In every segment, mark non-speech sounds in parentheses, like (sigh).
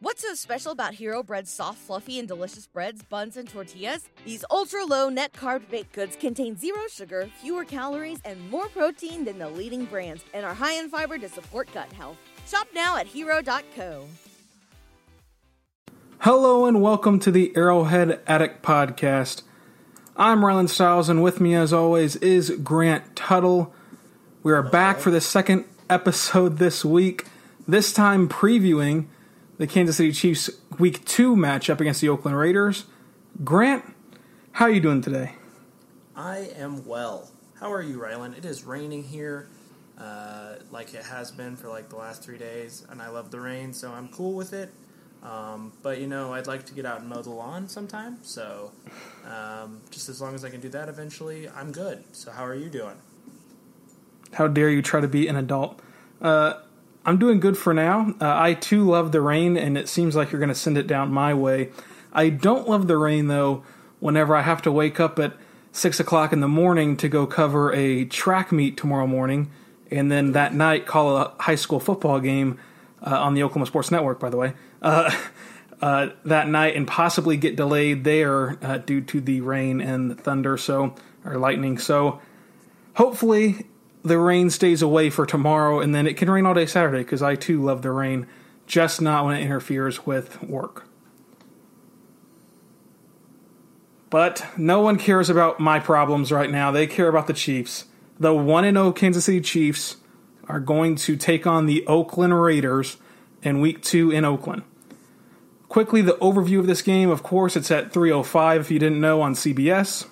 What's so special about Hero Bread's soft, fluffy, and delicious breads, buns, and tortillas? These ultra low net carb baked goods contain zero sugar, fewer calories, and more protein than the leading brands, and are high in fiber to support gut health. Shop now at hero.co. Hello and welcome to the Arrowhead Addict Podcast. I'm Rylan Stiles, and with me, as always, is Grant Tuttle. We are back for the second episode this week, this time previewing the Kansas City Chiefs Week 2 matchup against the Oakland Raiders. Grant, how are you doing today? I am well. How are you, Rylan? It is raining here, uh, like it has been for like the last three days, and I love the rain, so I'm cool with it. Um, but you know, I'd like to get out and mow the lawn sometime. So, um, just as long as I can do that eventually, I'm good. So, how are you doing? How dare you try to be an adult? Uh, I'm doing good for now. Uh, I too love the rain, and it seems like you're going to send it down my way. I don't love the rain though. Whenever I have to wake up at six o'clock in the morning to go cover a track meet tomorrow morning, and then that night call a high school football game uh, on the Oklahoma Sports Network, by the way. Uh, (laughs) uh, that night and possibly get delayed there uh, due to the rain and thunder, so or lightning. So hopefully the rain stays away for tomorrow, and then it can rain all day Saturday because I too love the rain, just not when it interferes with work. But no one cares about my problems right now. They care about the Chiefs. The 1 0 Kansas City Chiefs are going to take on the Oakland Raiders in week two in Oakland. Quickly, the overview of this game, of course, it's at 305 if you didn't know on CBS.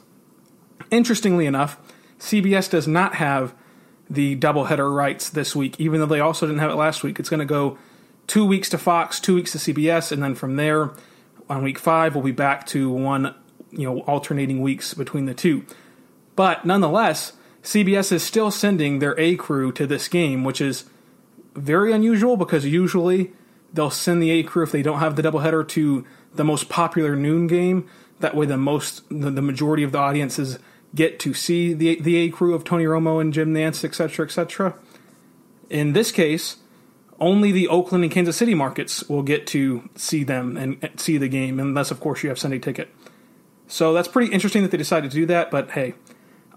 Interestingly enough, CBS does not have the doubleheader rights this week, even though they also didn't have it last week. It's going to go two weeks to Fox, two weeks to CBS, and then from there, on week five, we'll be back to one, you know, alternating weeks between the two. But nonetheless, CBS is still sending their A crew to this game, which is very unusual because usually they'll send the A crew if they don't have the doubleheader to the most popular noon game. That way, the most the, the majority of the audiences get to see the the A crew of Tony Romo and Jim Nantz, etc., etc. In this case, only the Oakland and Kansas City markets will get to see them and see the game, unless of course you have Sunday ticket. So that's pretty interesting that they decided to do that. But hey,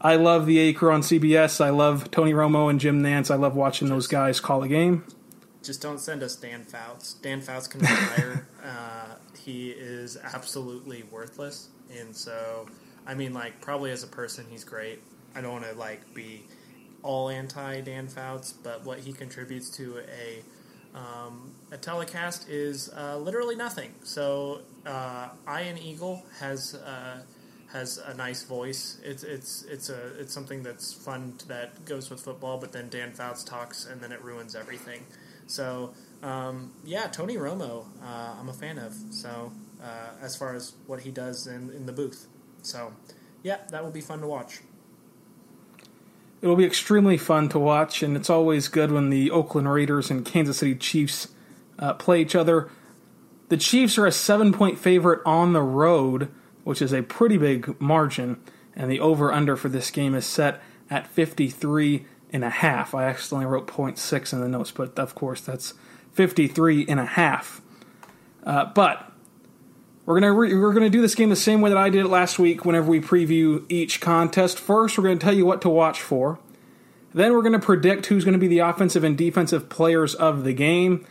I love the A crew on CBS. I love Tony Romo and Jim Nantz. I love watching those guys call a game. Just don't send us Dan Fouts. Dan Fouts can retire. (laughs) uh, he is absolutely worthless, and so I mean, like, probably as a person, he's great. I don't want to like be all anti Dan Fouts, but what he contributes to a um, a telecast is uh, literally nothing. So, uh, Ian Eagle has uh, has a nice voice. It's it's it's a it's something that's fun that goes with football. But then Dan Fouts talks, and then it ruins everything. So, um, yeah, Tony Romo, uh, I'm a fan of. So, uh, as far as what he does in in the booth. So, yeah, that will be fun to watch. It will be extremely fun to watch, and it's always good when the Oakland Raiders and Kansas City Chiefs uh, play each other. The Chiefs are a seven point favorite on the road, which is a pretty big margin, and the over under for this game is set at 53 and a half. I accidentally wrote 0.6 in the notes, but of course that's 53 and a half. Uh, but we're gonna re- we're gonna do this game the same way that I did it last week. Whenever we preview each contest, first we're gonna tell you what to watch for. Then we're gonna predict who's gonna be the offensive and defensive players of the game,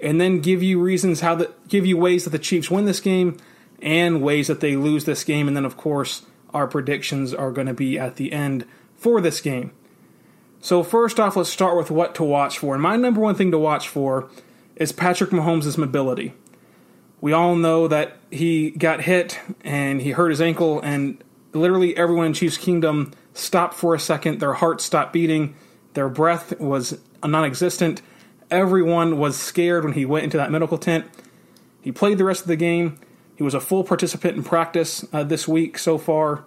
and then give you reasons how the give you ways that the Chiefs win this game and ways that they lose this game, and then of course our predictions are to be at the end for this game. So first off, let's start with what to watch for. And my number one thing to watch for is Patrick Mahomes' mobility. We all know that he got hit and he hurt his ankle, and literally everyone in Chiefs Kingdom stopped for a second. Their hearts stopped beating. Their breath was non existent. Everyone was scared when he went into that medical tent. He played the rest of the game. He was a full participant in practice uh, this week so far.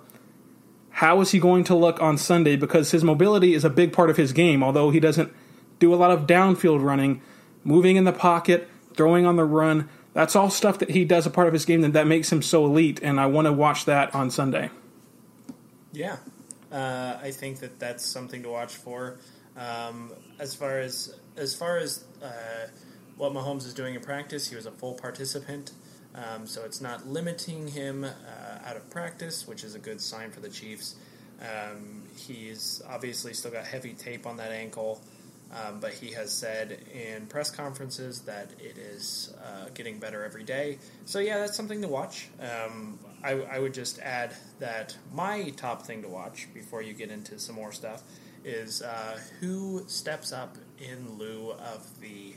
How is he going to look on Sunday? Because his mobility is a big part of his game, although he doesn't do a lot of downfield running, moving in the pocket, throwing on the run. That's all stuff that he does a part of his game that, that makes him so elite, and I want to watch that on Sunday. Yeah, uh, I think that that's something to watch for. Um, as far as as far as uh, what Mahomes is doing in practice. He was a full participant, um, so it's not limiting him uh, out of practice, which is a good sign for the Chiefs. Um, he's obviously still got heavy tape on that ankle, um, but he has said in press conferences that it is uh, getting better every day. So, yeah, that's something to watch. Um, I, I would just add that my top thing to watch before you get into some more stuff is uh, who steps up in lieu of the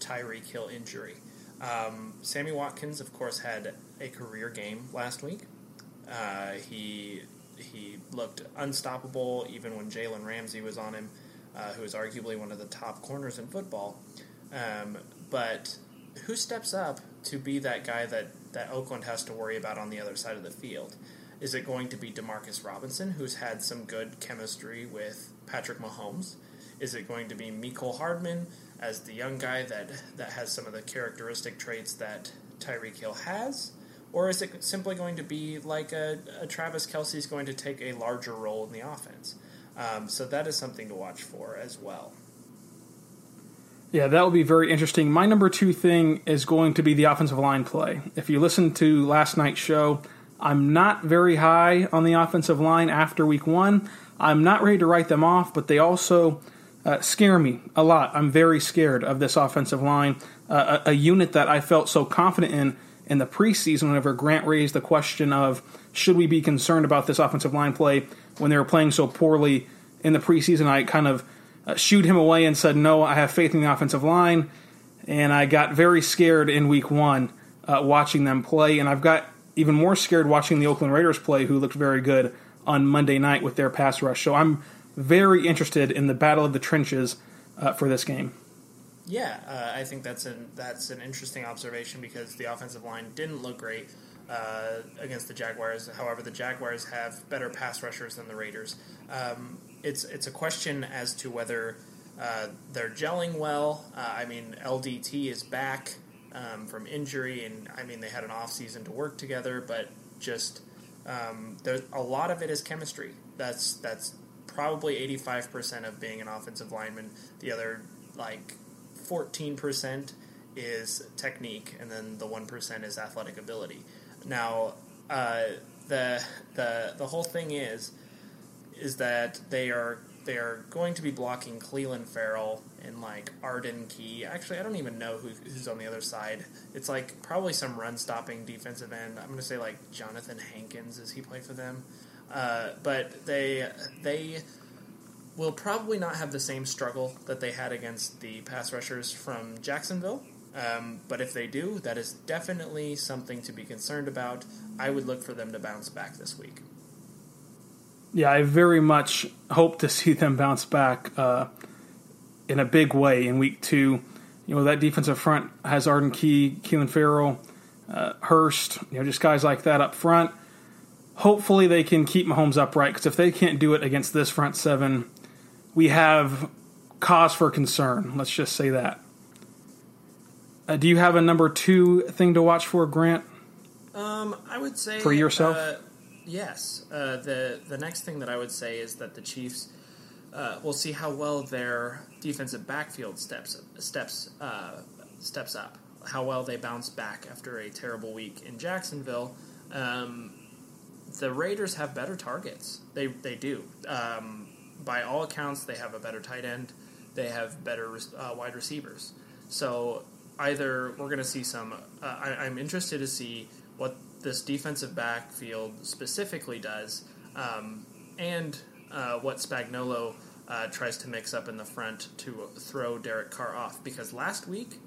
Tyreek Hill injury. Um, Sammy Watkins, of course, had a career game last week. Uh, he he looked unstoppable even when Jalen Ramsey was on him, uh, who is arguably one of the top corners in football. Um, but who steps up to be that guy that, that Oakland has to worry about on the other side of the field? Is it going to be Demarcus Robinson, who's had some good chemistry with Patrick Mahomes? Is it going to be Mecole Hardman as the young guy that, that has some of the characteristic traits that Tyreek Hill has? Or is it simply going to be like a, a Travis Kelce is going to take a larger role in the offense? Um, so that is something to watch for as well. Yeah, that will be very interesting. My number two thing is going to be the offensive line play. If you listened to last night's show, I'm not very high on the offensive line after week one. I'm not ready to write them off, but they also uh, scare me a lot. I'm very scared of this offensive line, uh, a, a unit that I felt so confident in in the preseason whenever Grant raised the question of should we be concerned about this offensive line play when they were playing so poorly in the preseason. I kind of uh, shooed him away and said, no, I have faith in the offensive line. And I got very scared in week one uh, watching them play. And I've got even more scared watching the Oakland Raiders play, who looked very good on Monday night with their pass rush. So I'm very interested in the battle of the trenches uh, for this game. Yeah, uh, I think that's an that's an interesting observation because the offensive line didn't look great uh, against the Jaguars. However, the Jaguars have better pass rushers than the Raiders. Um, it's it's a question as to whether uh, they're gelling well. Uh, I mean, LDT is back um, from injury, and I mean they had an off season to work together, but just um, a lot of it is chemistry. That's that's probably 85% of being an offensive lineman. The other like 14% is technique, and then the 1% is athletic ability. Now, uh, the the the whole thing is is that they are they are going to be blocking Clelin Ferrell and like Arden Key. Actually, I don't even know who, who's on the other side. It's like probably some run stopping defensive end. I'm going to say like Johnathan Hankins as he play for them. Uh, but they they will probably not have the same struggle that they had against the pass rushers from Jacksonville. Um, but if they do, that is definitely something to be concerned about. I would look for them to bounce back this week. Yeah, I very much hope to (laughs) see them bounce back uh, in a big way in week two. You know, that defensive front has Arden Key, Keelan Ferrell, uh, Hurst, you know, just guys like that up front. Hopefully they can keep Mahomes upright because if they can't do it against this front seven, we have cause for concern. Let's just say that. Uh, do you have a number two thing to watch for, Grant? Um, I would say for yourself. Uh, yes. Uh, the the next thing that I would say is that the Chiefs uh, will see how well their defensive backfield steps steps uh, steps up. How well they bounce back after a terrible week in Jacksonville. Um, the Raiders have better targets. They they do. Um, by all accounts, they have a better tight end. They have better uh, wide receivers. So either we're going to see some. Uh, I, am interested to see what this defensive backfield specifically does, um, and uh, what Spagnuolo uh, tries to mix up in the front to throw Derek Carr off. Because last week,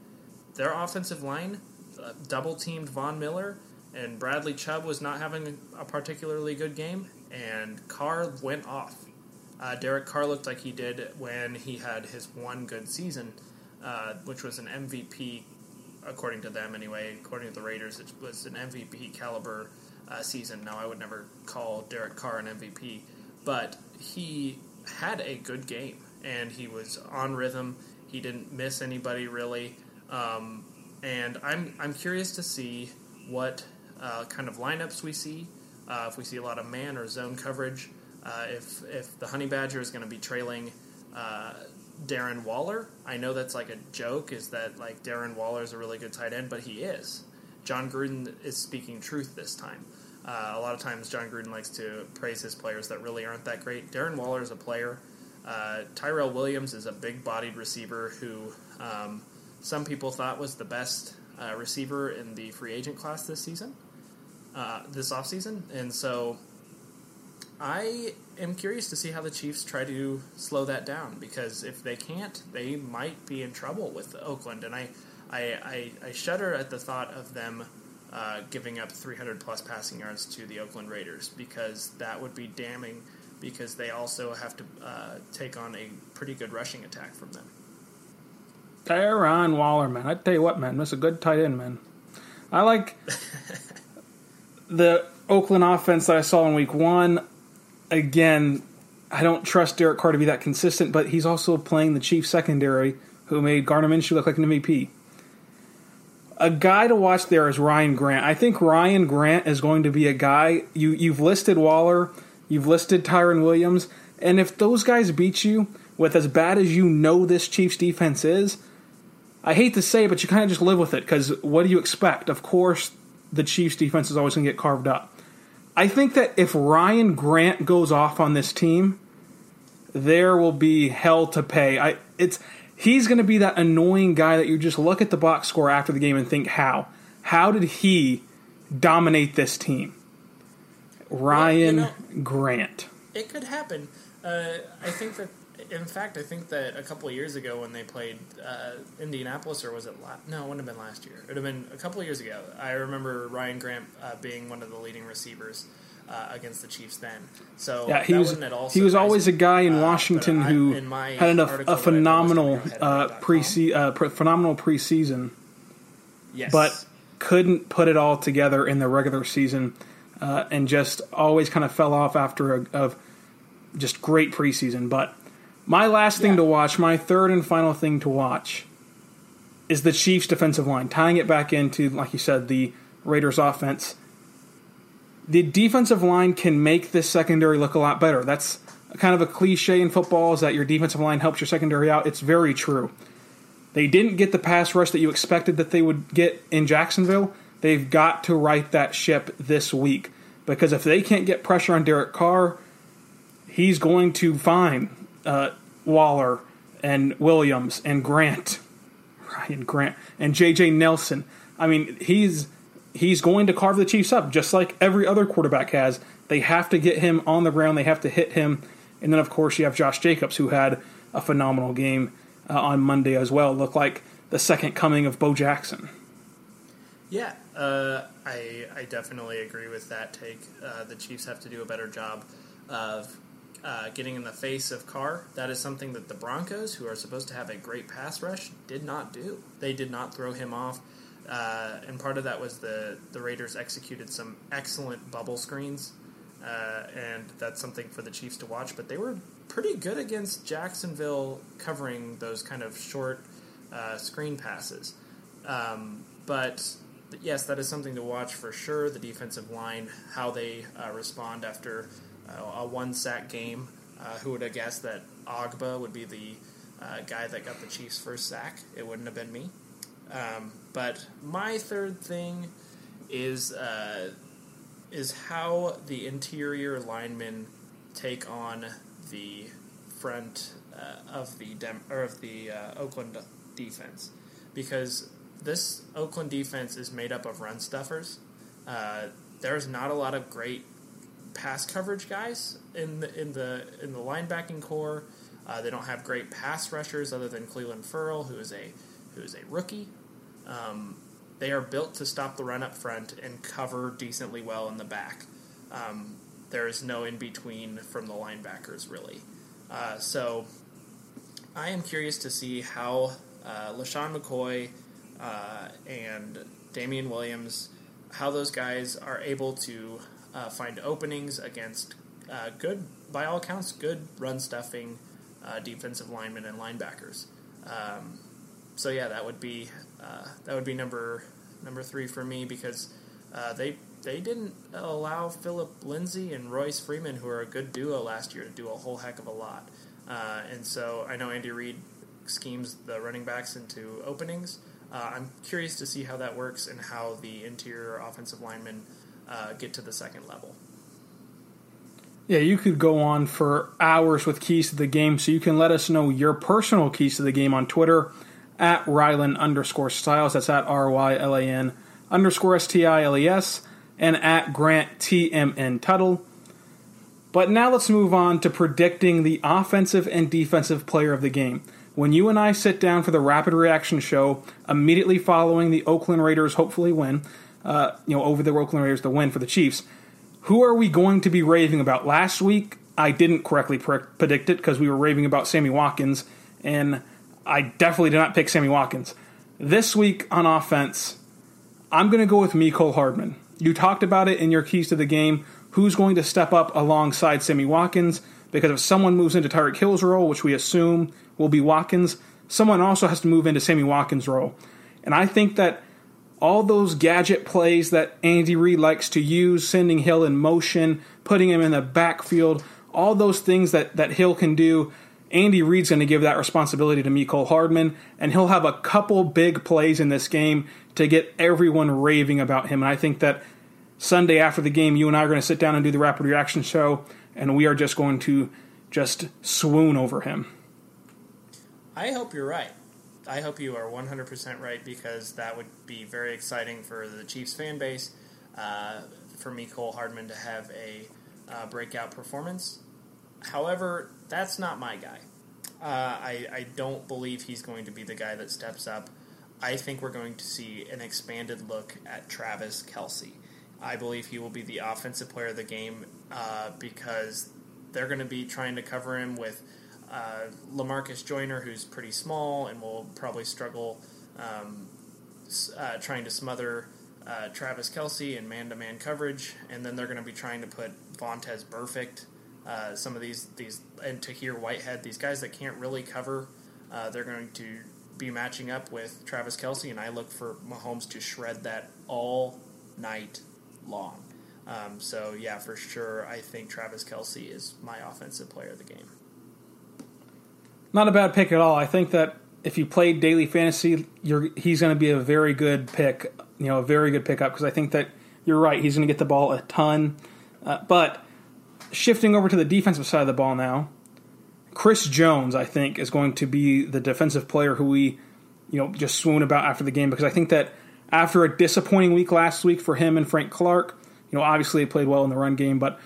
their offensive line uh, double teamed Von Miller, and Bradley Chubb was not having a particularly good game, and Carr went off. Uh, Derek Carr looked like he did when he had his one good season, uh, which was an MVP, according to them anyway. According to the Raiders, it was an MVP caliber uh, season. Now, I would never call Derek Carr an MVP, but he had a good game and he was on rhythm. He didn't miss anybody really, um, and I'm I'm curious to see what uh, kind of lineups we see. Uh, if we see a lot of man or zone coverage. Uh, if if the honey badger is going to be trailing uh, Darren Waller. I know that's like a joke, is that like Darren Waller is a really good tight end, but he is. Jon Gruden is speaking truth this time. Uh, a lot of times, Jon Gruden likes to praise his players that really aren't that great. Darren Waller is a player. Uh, Tyrell Williams is a big bodied receiver who um, some people thought was the best uh, receiver in the free agent class this season, uh, this offseason. And so I am curious to see how the Chiefs try to slow that down because if they can't, they might be in trouble with Oakland. And I, I, I, I shudder at the thought of them uh, giving up 300 plus passing yards to the Oakland Raiders because that would be damning because they also have to uh, take on a pretty good rushing attack from them. Darren Waller, man. I tell you what, man, that's a good tight end, man. I like (laughs) the Oakland offense that I saw in week one. Again, I don't trust Derek Carr to be that consistent, but he's also playing the Chiefs secondary, who made Gardner Minshew look like an MVP. A guy to watch there is Ryan Grant. I think Ryan Grant is going to be a guy. You you've listed Waller, you've listed Tyron Williams, and if those guys beat you with as bad as you know this Chiefs defense is, I hate to say, it, but you kind of just live with it because what do you expect? Of course, the Chiefs defense is always going to get carved up. I think that if Ryan Grant goes off on this team, there will be hell to pay. I it's he's going to be that annoying guy that you just look at the box score after the game and think, how? How did he dominate this team? Ryan well, you know, Grant. It could happen. Uh, I think that, in fact, I think that a couple of years ago when they played uh, Indianapolis, or was it? La- no, it wouldn't have been last year. It would have been a couple of years ago. I remember Ryan Grant uh, being one of the leading receivers uh, against the Chiefs then. So yeah, he was he was always a guy in uh, Washington who had a, a phenomenal uh, pre uh, phenomenal preseason. Yes, but couldn't put it all together in the regular season, uh, and just always kind of fell off after a of just great preseason. But my last thing yeah. to watch, my third and final thing to watch, is the Chiefs' defensive line, tying it back into, like you said, the Raiders' offense the defensive line can make this secondary look a lot better. That's kind of a cliche in football is that your defensive line helps your secondary out. It's very true. They didn't get the pass rush that you expected that they would get in Jacksonville. They've got to right that ship this week because if they can't get pressure on Derek Carr, he's going to find uh, Waller and Williams and Grant, (laughs) Ryan Grant and J.J. Nelson. I mean, he's he's going to carve the Chiefs up just like every other quarterback has. They have to get him on the ground, they have to hit him. And then, of course, you have Josh Jacobs, who had a phenomenal game uh, on Monday as well. Looked like the second coming of Bo Jackson. Yeah, uh, I, I definitely agree with that take. Uh, the Chiefs have to do a better job of uh, getting in the face of Carr. That is something that the Broncos, who are supposed to have a great pass rush, did not do. They did not throw him off. Uh, and part of that was the the Raiders executed some excellent bubble screens, uh, and that's something for the Chiefs to watch. But they were pretty good against Jacksonville covering those kind of short uh, screen passes. Um, but yes, that is something to watch for sure. The defensive line, how they uh, respond after a one sack game. Uh, who would have guessed that Ogbah would be the guy that got the Chiefs' first sack? It wouldn't have been me. Um, but my third thing is uh, is how the interior linemen take on the front uh, of the Dem- or of the uh, Oakland defense, because this Oakland defense is made up of run stuffers. Uh, there's not a lot of great pass coverage guys in the in the in the linebacking corps. Uh, they don't have great pass rushers other than Clelin Ferrell, who is a who is a rookie. Um, they are built to stop the run up front and cover decently well in the back. Um, there is no in between from the linebackers, really. Uh, so I am curious to see how uh, LeSean McCoy uh, and Damien Williams, how those guys are able to uh, find openings against uh, good, by all accounts, good run stuffing uh, defensive linemen and linebackers. Um, so yeah, that would be uh, that would be number number three for me because uh, they they didn't allow Phillip Lindsay and Royce Freeman, who are a good duo last year, to do a whole heck of a lot. Uh, and so I know Andy Reid schemes the running backs into openings. I'm curious to see how that works and how the interior offensive linemen uh, get to the second level. Yeah, you could go on for hours with keys to the game, so you can let us know your personal keys to the game on Twitter at Rylan underscore Stiles. That's at R Y L A N underscore S T I L E S and at Grant T M N Tuttle. But now let's move on to predicting the offensive and defensive player of the game. When you and I sit down for the rapid reaction show immediately following the Oakland Raiders hopefully win, uh, you know, over the Oakland Raiders, the win for the Chiefs, who are we going to be raving about? Last week, I didn't correctly pre- predict it because we were raving about Sammy Watkins, and I definitely did not pick Sammy Watkins. This week on offense, I'm going to go with Mecole Hardman. You talked about it in your keys to the game. Who's going to step up alongside Sammy Watkins? Because if someone moves into Tyreek Hill's role, which we assume will be Watkins, someone also has to move into Sammy Watkins' role. And I think that all those gadget plays that Andy Reid likes to use, sending Hill in motion, putting him in the backfield, all those things that, that Hill can do, Andy Reid's going to give that responsibility to Mecole Hardman, and he'll have a couple big plays in this game to get everyone raving about him. And I think that Sunday after the game, you and I are going to sit down and do the rapid reaction show, and we are just going to just swoon over him. I hope you're right. I hope you are 100% right because that would be very exciting for the Chiefs fan base. Uh, for Mecole Hardman to have a uh, breakout performance. However, that's not my guy. Uh, I, I don't believe he's going to be the guy that steps up. I think we're going to see an expanded look at Travis Kelce. I believe he will be the offensive player of the game uh, because they're going to be trying to cover him with uh, Lamarcus Joyner, who's pretty small and will probably struggle um, uh, trying to smother uh, Travis Kelce in man-to-man coverage, and then they're going to be trying to put Vontaze Burfict, uh, some of these these and Tahir Whitehead, these guys that can't really cover. Uh, they're going to be matching up with Travis Kelce, and I look for Mahomes to shred that all night long. Um, so yeah, for sure, I think Travis Kelce is my offensive player of the game. Not a bad pick at all. I think that if you played daily fantasy, he's going to be a very good pick. You know, a very good pickup because I think that you're right. He's going to get the ball a ton. Uh, but shifting over to the defensive side of the ball now, Chris Jones, I think, is going to be the defensive player who we, you know, just swoon about after the game because I think that after a disappointing week last week for him and Frank Clark, you know, obviously they played well in the run game, but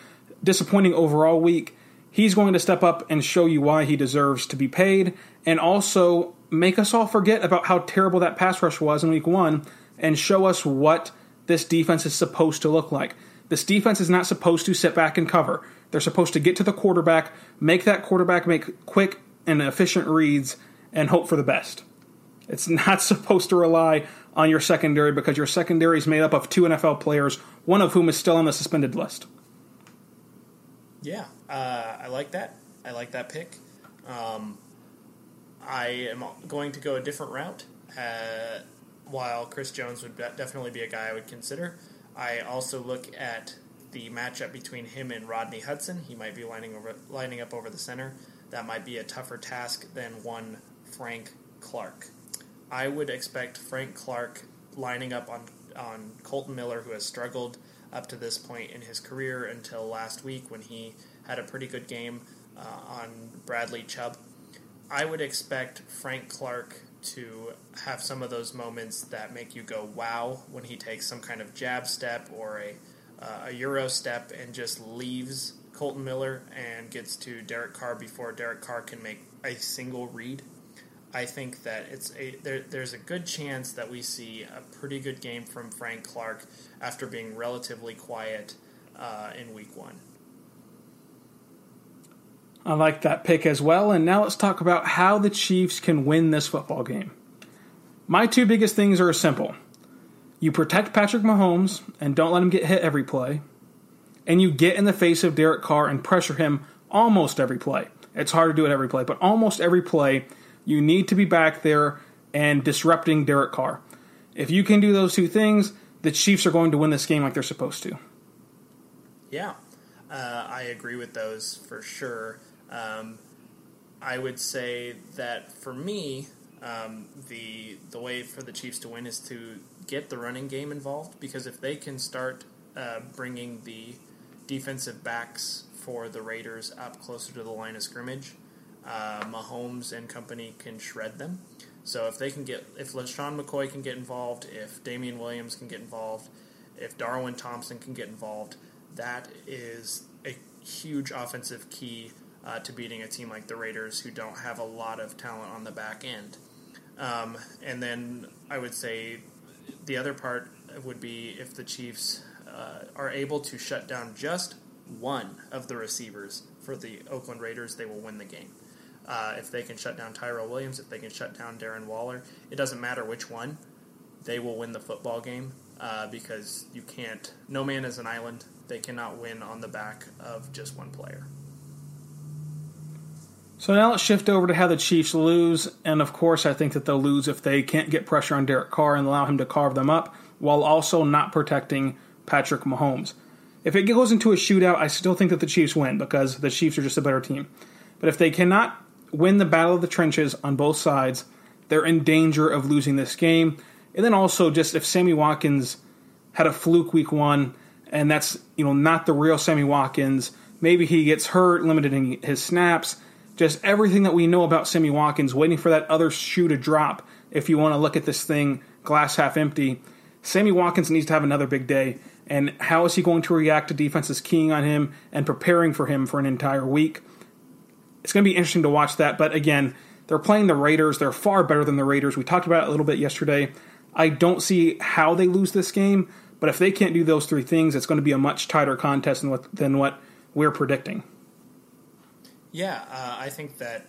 disappointing overall week. He's going to step up and show you why he deserves to be paid, and also make us all forget about how terrible that pass rush was in week one and show us what this defense is supposed to look like. This defense is not supposed to sit back and cover. They're supposed to get to the quarterback, make that quarterback make quick and efficient reads, and hope for the best. It's (laughs) not supposed to rely on your secondary because your secondary is made up of two NFL players, one of whom is still on the suspended list. Yeah, uh, I like that. I like that pick. Um, I am going to go a different route. Uh, while Chris Jones would definitely be a guy I would consider, I also look at the matchup between him and Rodney Hudson. He might be lining over, lining up over the center. That might be a tougher task than one Frank Clark. I would expect Frank Clark lining up on on Kolton Miller, who has struggled up to this point in his career until last week when he had a pretty good game uh, on Bradley Chubb. I would expect Frank Clark to have some of those moments that make you go wow when he takes some kind of jab step or a, uh, a euro step and just leaves Kolton Miller and gets to Derek Carr before Derek Carr can make a single read. I think that it's a there, there's a good chance that we see a pretty good game from Frank Clark after being relatively quiet uh, in Week One. I like that pick as well. And now let's talk about how the Chiefs can win this football game. My two biggest things are simple you protect Patrick Mahomes and don't let him get hit every play, and you get in the face of Derek Carr and pressure him almost every play. It's hard to do it every play, but almost every play, you need to be back there and disrupting Derek Carr. If you can do those two things, the Chiefs are going to win this game like they're supposed to. Yeah, uh, I agree with those for sure. Um, I would say that for me, um, the the way for the Chiefs to win is to get the running game involved because if they can start uh, bringing the defensive backs for the Raiders up closer to the line of scrimmage, uh, Mahomes and company can shred them. So if they can get, if LeSean McCoy can get involved, if Damien Williams can get involved, if Darwin Thompson can get involved, that is a huge offensive key uh, to beating a team like the Raiders, who don't have a lot of talent on the back end. Um, and then I would say the other part would be if the Chiefs uh, are able to shut down just one of the receivers for the Oakland Raiders, they will win the game. Uh, if they can shut down Tyrell Williams, if they can shut down Darren Waller, it doesn't matter which one, they will win the football game uh, because you can't. No man is an island. They cannot win on the back of just one player. So now let's shift over to how the Chiefs lose, and of course, I think that they'll lose if they can't get pressure on Derek Carr and allow him to carve them up, while also not protecting Patrick Mahomes. If it goes into a shootout, I still think that the Chiefs win because the Chiefs are just a better team. But if they cannot win the battle of the trenches on both sides, they're in danger of losing this game. And then also, just if Sammy Watkins had a fluke week one, and that's you know not the real Sammy Watkins, maybe he gets hurt, limiting his snaps just everything that we know about Sammy Watkins, waiting for that other shoe to drop. If you want to look at this thing glass half empty, Sammy Watkins needs to have another big day. And how is he going to react to defenses keying on him and preparing for him for an entire week? It's going to be interesting to watch that. But again, they're playing the Raiders. They're far better than the Raiders. We talked about it a little bit yesterday. I don't see how they lose this game, but if they can't do those three things, it's going to be a much tighter contest than what, than what we're predicting. Yeah, uh, I think that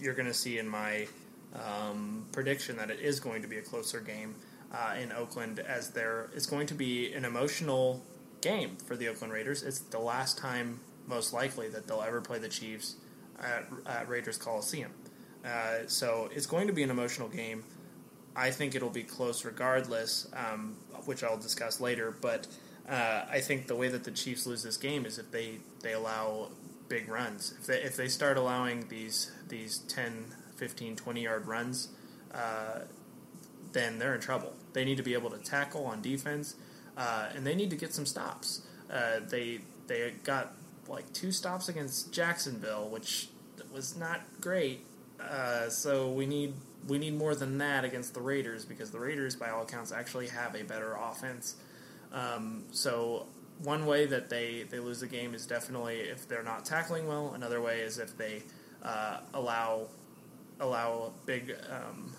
you're going to see in my um, prediction that it is going to be a closer game uh, in Oakland, as there is going to be an emotional game for the Oakland Raiders. It's the last time, most likely, that they'll ever play the Chiefs at, at Raiders Coliseum. Uh, so it's going to be an emotional game. I think it'll be close regardless, um, which I'll discuss later. But uh, I think the way that the Chiefs lose this game is if they, they allow big runs. If they, if they start allowing these these 10, 15, 20 yard runs, uh, then they're in trouble. They need to be able to tackle on defense, uh, and they need to get some stops. Uh, they they got like two stops against Jacksonville, which was not great. Uh, so we need we need more than that against the Raiders because the Raiders, by all accounts, actually have a better offense. Um, so one way that they, they lose the game is definitely if they're not tackling well. Another way is if they uh, allow allow big um,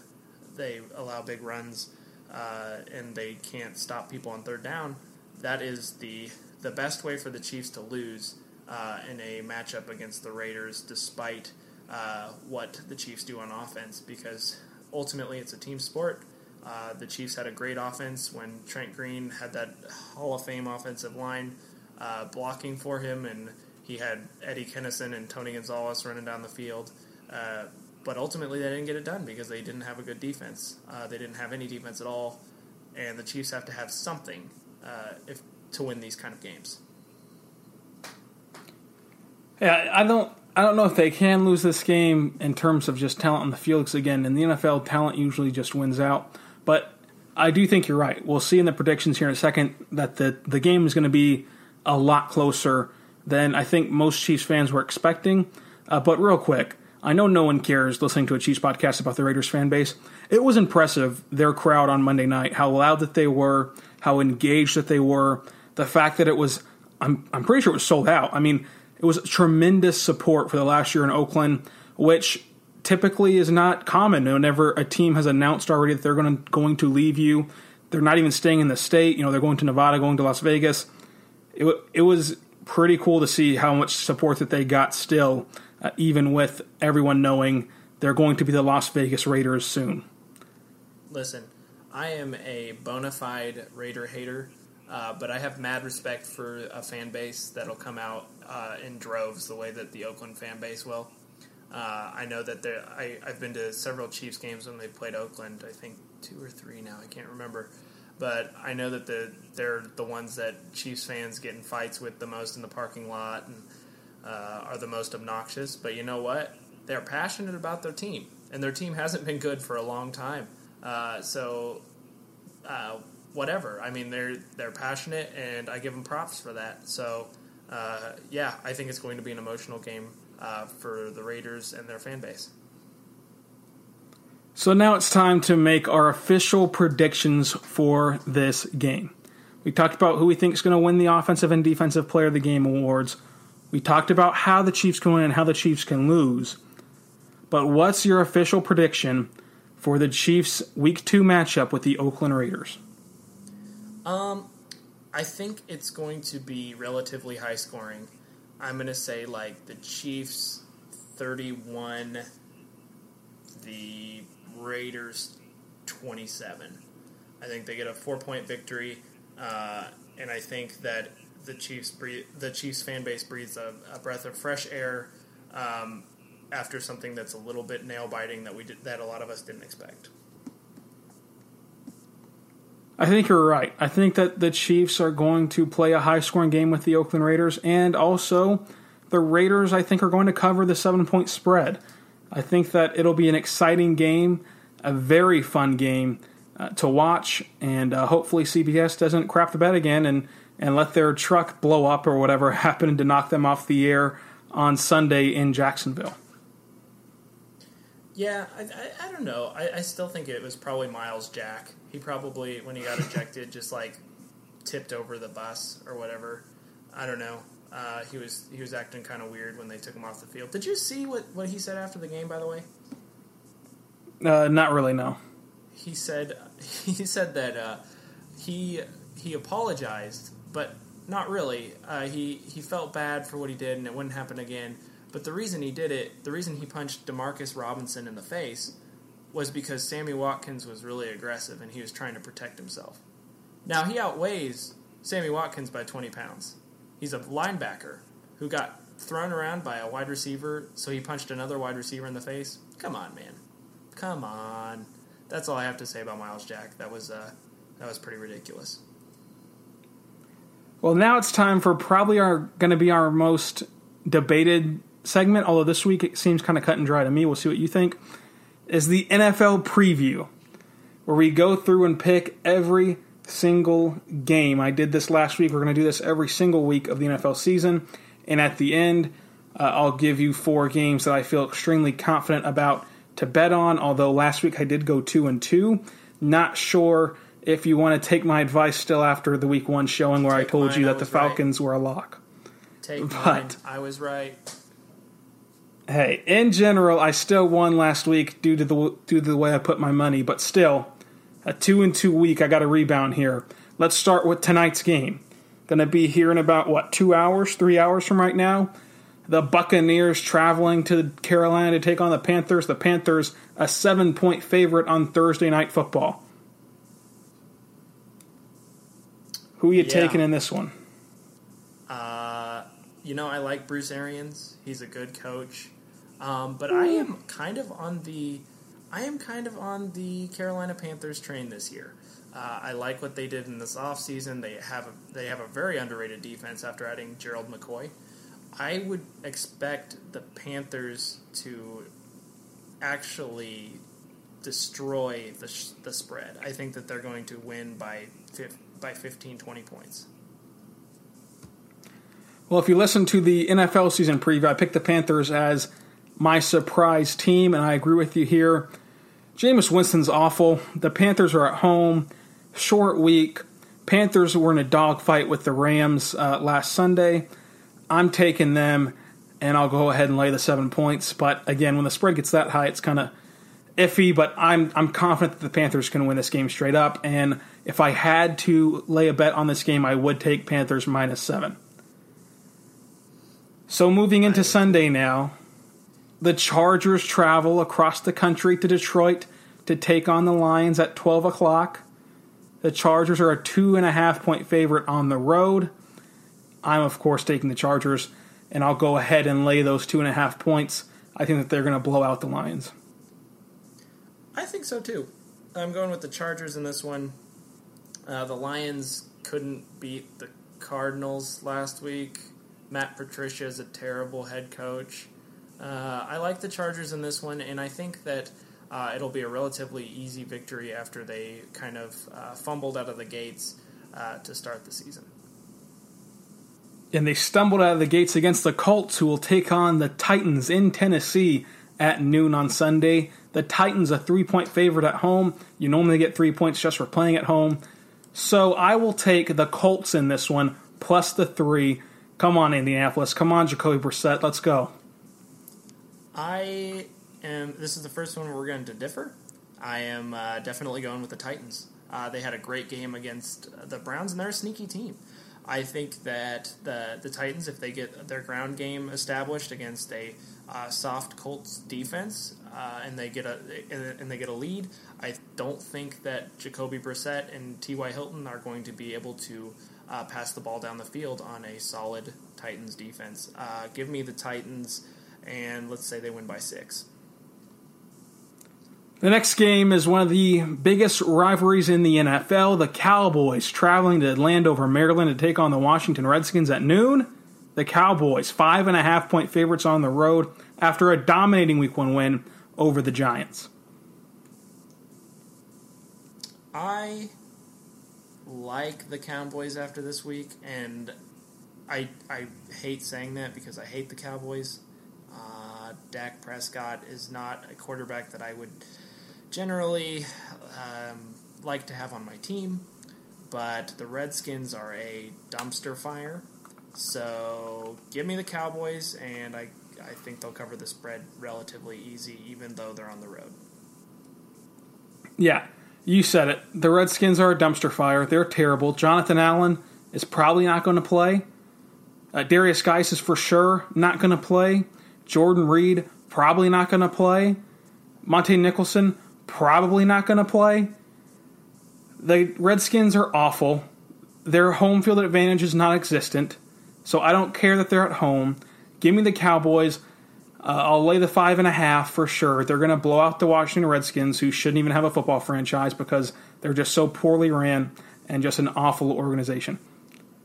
they allow big runs uh, and they can't stop people on third down. That is the the best way for the Chiefs to lose uh, in a matchup against the Raiders, despite uh, what the Chiefs do on offense, because ultimately it's a team sport. Uh, the Chiefs had a great offense when Trent Green had that Hall of Fame offensive line uh, blocking for him, and he had Eddie Kennison and Tony Gonzalez running down the field. Uh, but ultimately, they didn't get it done because they didn't have a good defense. Uh, they didn't have any defense at all, and the Chiefs have to have something uh, if to win these kind of games. Yeah, I don't. I don't know if they can lose this game in terms of just talent on the field. Because again, in the NFL, talent usually just wins out. But I do think you're right. We'll see in the predictions here in a second that the, the game is going to be a lot closer than I think most Chiefs fans were expecting. Uh, but real quick, I know no one cares listening to a Chiefs podcast about the Raiders fan base. It was impressive, their crowd on Monday night, how loud that they were, how engaged that they were, the fact that it was, I'm, I'm pretty sure it was sold out. I mean, it was tremendous support for the last year in Oakland, which typically is not common. Whenever a team has announced already that they're going to going to leave you, they're not even staying in the state. You know, they're going to Nevada, going to Las Vegas. It it was pretty cool to see how much support that they got still, uh, even with everyone knowing they're going to be the Las Vegas Raiders soon. Listen, I am a bona fide Raider hater, uh, but I have mad respect for a fan base that'll come out uh, in droves the way that the Oakland fan base will. Uh, I know that there. I, I've been to several Chiefs games when they played Oakland. I think two or three now. I can't remember, but I know that the they're the ones that Chiefs fans get in fights with the most in the parking lot and uh, are the most obnoxious. But you know what? they're passionate about their team, and their team hasn't been good for a long time. Uh, so, uh, whatever. I mean, they're they're passionate, and I give them props for that. So, uh, yeah, I think it's going to be an emotional game uh, for the Raiders and their fan base. So now it's time to make our official predictions for this game. We talked about who we think is going to win the offensive and defensive player of the game awards. We talked about how the Chiefs can win and how the Chiefs can lose. But what's your official prediction for the Chiefs week 2 matchup with the Oakland Raiders? Um I think it's going to be relatively high scoring. I'm going to say like the Chiefs 31 the Raiders 27. I think they get a 4-point victory. Uh, and I think that the Chiefs breathe, the Chiefs fan base breathes a, a breath of fresh air um, after something that's a little bit nail biting that we did, that a lot of us didn't expect. I think you're right. I think that the Chiefs are going to play a high scoring game with the Oakland Raiders, and also the Raiders, I think, are going to cover the seven point spread. I think that it'll be an exciting game, a very fun game uh, to watch, and uh, hopefully CBS doesn't crap the bed again and, and let their truck blow up or whatever (laughs) happened to knock them off the air on Sunday in Jacksonville. Yeah, I, I, I don't know. I, I still think it was probably Myles Jack. He probably, when he got (laughs) ejected, just like tipped over the bus or whatever. I don't know. Uh, he was he was acting kind of weird when they took him off the field. Did you see what, what he said after the game? By the way, Uh, not really, no. he said (laughs) he said that uh, he he apologized, but not really. Uh, he he felt bad for what he did, and it wouldn't happen again. But the reason he did it, the reason he punched Demarcus Robinson in the face, was because Sammy Watkins was really aggressive and he was trying to protect himself. Now he outweighs Sammy Watkins by 20 pounds. He's a linebacker who got thrown around by a wide receiver, so he punched another wide receiver in the face. Come on, man. Come on. That's all I have to say about Myles Jack. That was uh, that was pretty ridiculous. Well, now it's time for probably our going to be our most debated segment. Although this week it seems kind of cut and dry to me. We'll see what you think. Is the NFL preview, where we go through and pick every single game. I did this last week. We're going to do this every single week of the NFL season, and at the end, uh, I'll give you four games that I feel extremely confident about to bet on. Although last week I did go two and two. Not sure if you want to take my advice still after the week one showing where Take I told mine, you that the was right. Falcons were a lock. Take But- mine. I was right. Hey, in general, I still won last week due to the due to the way I put my money, but still, a two and two week. I got a rebound here. Let's start with tonight's game. Going to be here in about what two hours, three hours from right now. The Buccaneers traveling to Carolina to take on the Panthers. The Panthers a seven point favorite on Thursday night football. Who are you Yeah. taking in this one? Uh, you know, I like Bruce Arians. He's a good coach. Um, but I am kind of on the I am kind of on the Carolina Panthers train this year. Uh, I like what they did in this offseason. They have a, they have a very underrated defense after adding Gerald McCoy. I would expect the Panthers to actually destroy the, sh- the spread. I think that they're going to win by fif- by 15 20 points. Well, if you listen to the NFL season preview, I picked the Panthers as my surprise team, and I agree with you here. Jameis Winston's awful. The Panthers are at home, short week. Panthers were in a dogfight with the Rams uh, last Sunday. I'm taking them, and I'll go ahead and lay the seven points. But again, when the spread gets that high, it's kind of iffy. But I'm I'm confident that the Panthers can win this game straight up. And if I had to lay a bet on this game, I would take Panthers minus seven. So moving into Sunday now, the Chargers travel across the country to Detroit to take on the Lions at 12 o'clock. The Chargers are a two and a half point favorite on the road. I'm, of course, taking the Chargers, and I'll go ahead and lay those two and a half points. I think that they're going to blow out the Lions. I think so too. I'm going with the Chargers in this one. Uh, the Lions couldn't beat the Cardinals last week. Matt Patricia is a terrible head coach. Uh, I like the Chargers in this one, and I think that uh, it'll be a relatively easy victory after they kind of uh, fumbled out of the gates uh, to start the season. And they stumbled out of the gates against the Colts, who will take on the Titans in Tennessee at noon on Sunday. The Titans, a three point favorite at home. You normally get three points just for playing at home. So I will take the Colts in this one, plus the three. Come on, Indianapolis. Come on, Jacoby Brissett. Let's go. I am. This is the first one we're going to differ. I am uh, definitely going with the Titans. Uh, they had a great game against the Browns, and they're a sneaky team. I think that the the Titans, if they get their ground game established against a uh, soft Colts defense, uh, and they get a and they get a lead, I don't think that Jacoby Brissett and T.Y. Hilton are going to be able to uh, pass the ball down the field on a solid Titans defense. Uh, give me the Titans, and let's say they win by six. The next game is one of the biggest rivalries in the NFL. The Cowboys traveling to Landover, Maryland to take on the Washington Redskins at noon. The Cowboys, five and a half point favorites on the road after a dominating week one win over the Giants. I like the Cowboys after this week, and I I hate saying that because I hate the Cowboys. Dak Prescott is not a quarterback that I would generally um, like to have on my team, but the Redskins are a dumpster fire. So give me the Cowboys, and I, I think they'll cover the spread relatively easy, even though they're on the road. Yeah, you said it. The Redskins are a dumpster fire. They're terrible. Jonathan Allen is probably not going to play. Uh, Derrius Guice is for sure not going to play. Jordan Reed probably not going to play. Montae Nicholson probably not going to play. The Redskins are awful. Their home field advantage is non existent. So I don't care that they're at home. Give me the Cowboys. Uh, I'll lay the five and a half for sure. They're going to blow out the Washington Redskins, who shouldn't even have a football franchise because they're just so poorly ran and just an awful organization.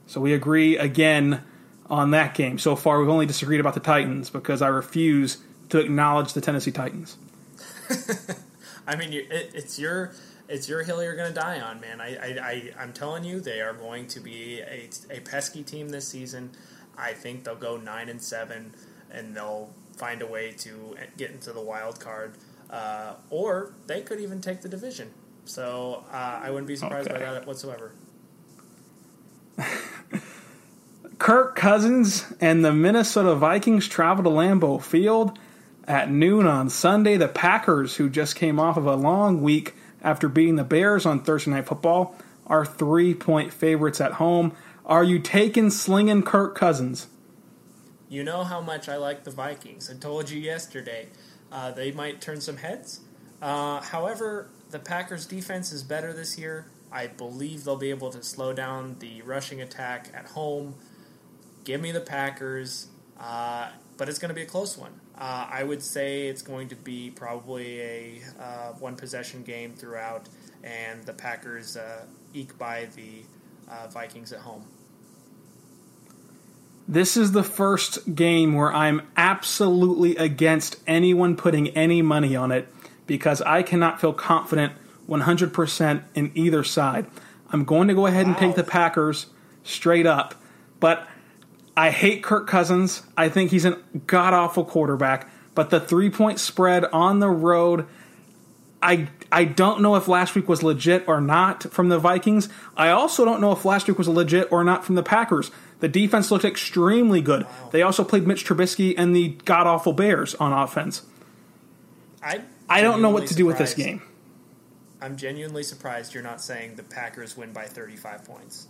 So we agree again on that game. So far, we've only disagreed about the Titans because I refuse to acknowledge the Tennessee Titans. (laughs) I mean, it, it's your it's your hill you're going to die on, man. I, I, I am telling you, they are going to be a, a pesky team this season. I think they'll go nine and seven, and they'll find a way to get into the wild card, uh, or they could even take the division. So uh, I wouldn't be surprised okay. by that whatsoever. (laughs) Kirk Cousins and the Minnesota Vikings travel to Lambeau Field at noon on Sunday. The Packers, who just came off of a long week after beating the Bears on Thursday Night Football, are three point favorites at home. Are you taking slinging Kirk Cousins? You know how much I like the Vikings. I told you yesterday uh, they might turn some heads. Uh, however, the Packers' defense is better this year. I believe they'll be able to slow down the rushing attack at home. Give me the Packers, uh, but it's going to be a close one. Uh, I would say it's going to be probably a uh, one possession game throughout, and the Packers uh, eke by the uh, Vikings at home. This is the first game where I'm absolutely against anyone putting any money on it because I cannot feel confident 100% in either side. I'm going to go ahead and take the Packers straight up, but I hate Kirk Cousins. I think he's a god awful quarterback. But the three point spread on the road, I I don't know if last week was legit or not from the Vikings. I also don't know if last week was legit or not from the Packers. The defense looked extremely good. Wow. They also played Mitch Trubisky and the god awful Bears on offense. I I don't know what to do with this game. I'm genuinely surprised you're not saying the Packers win by 35 points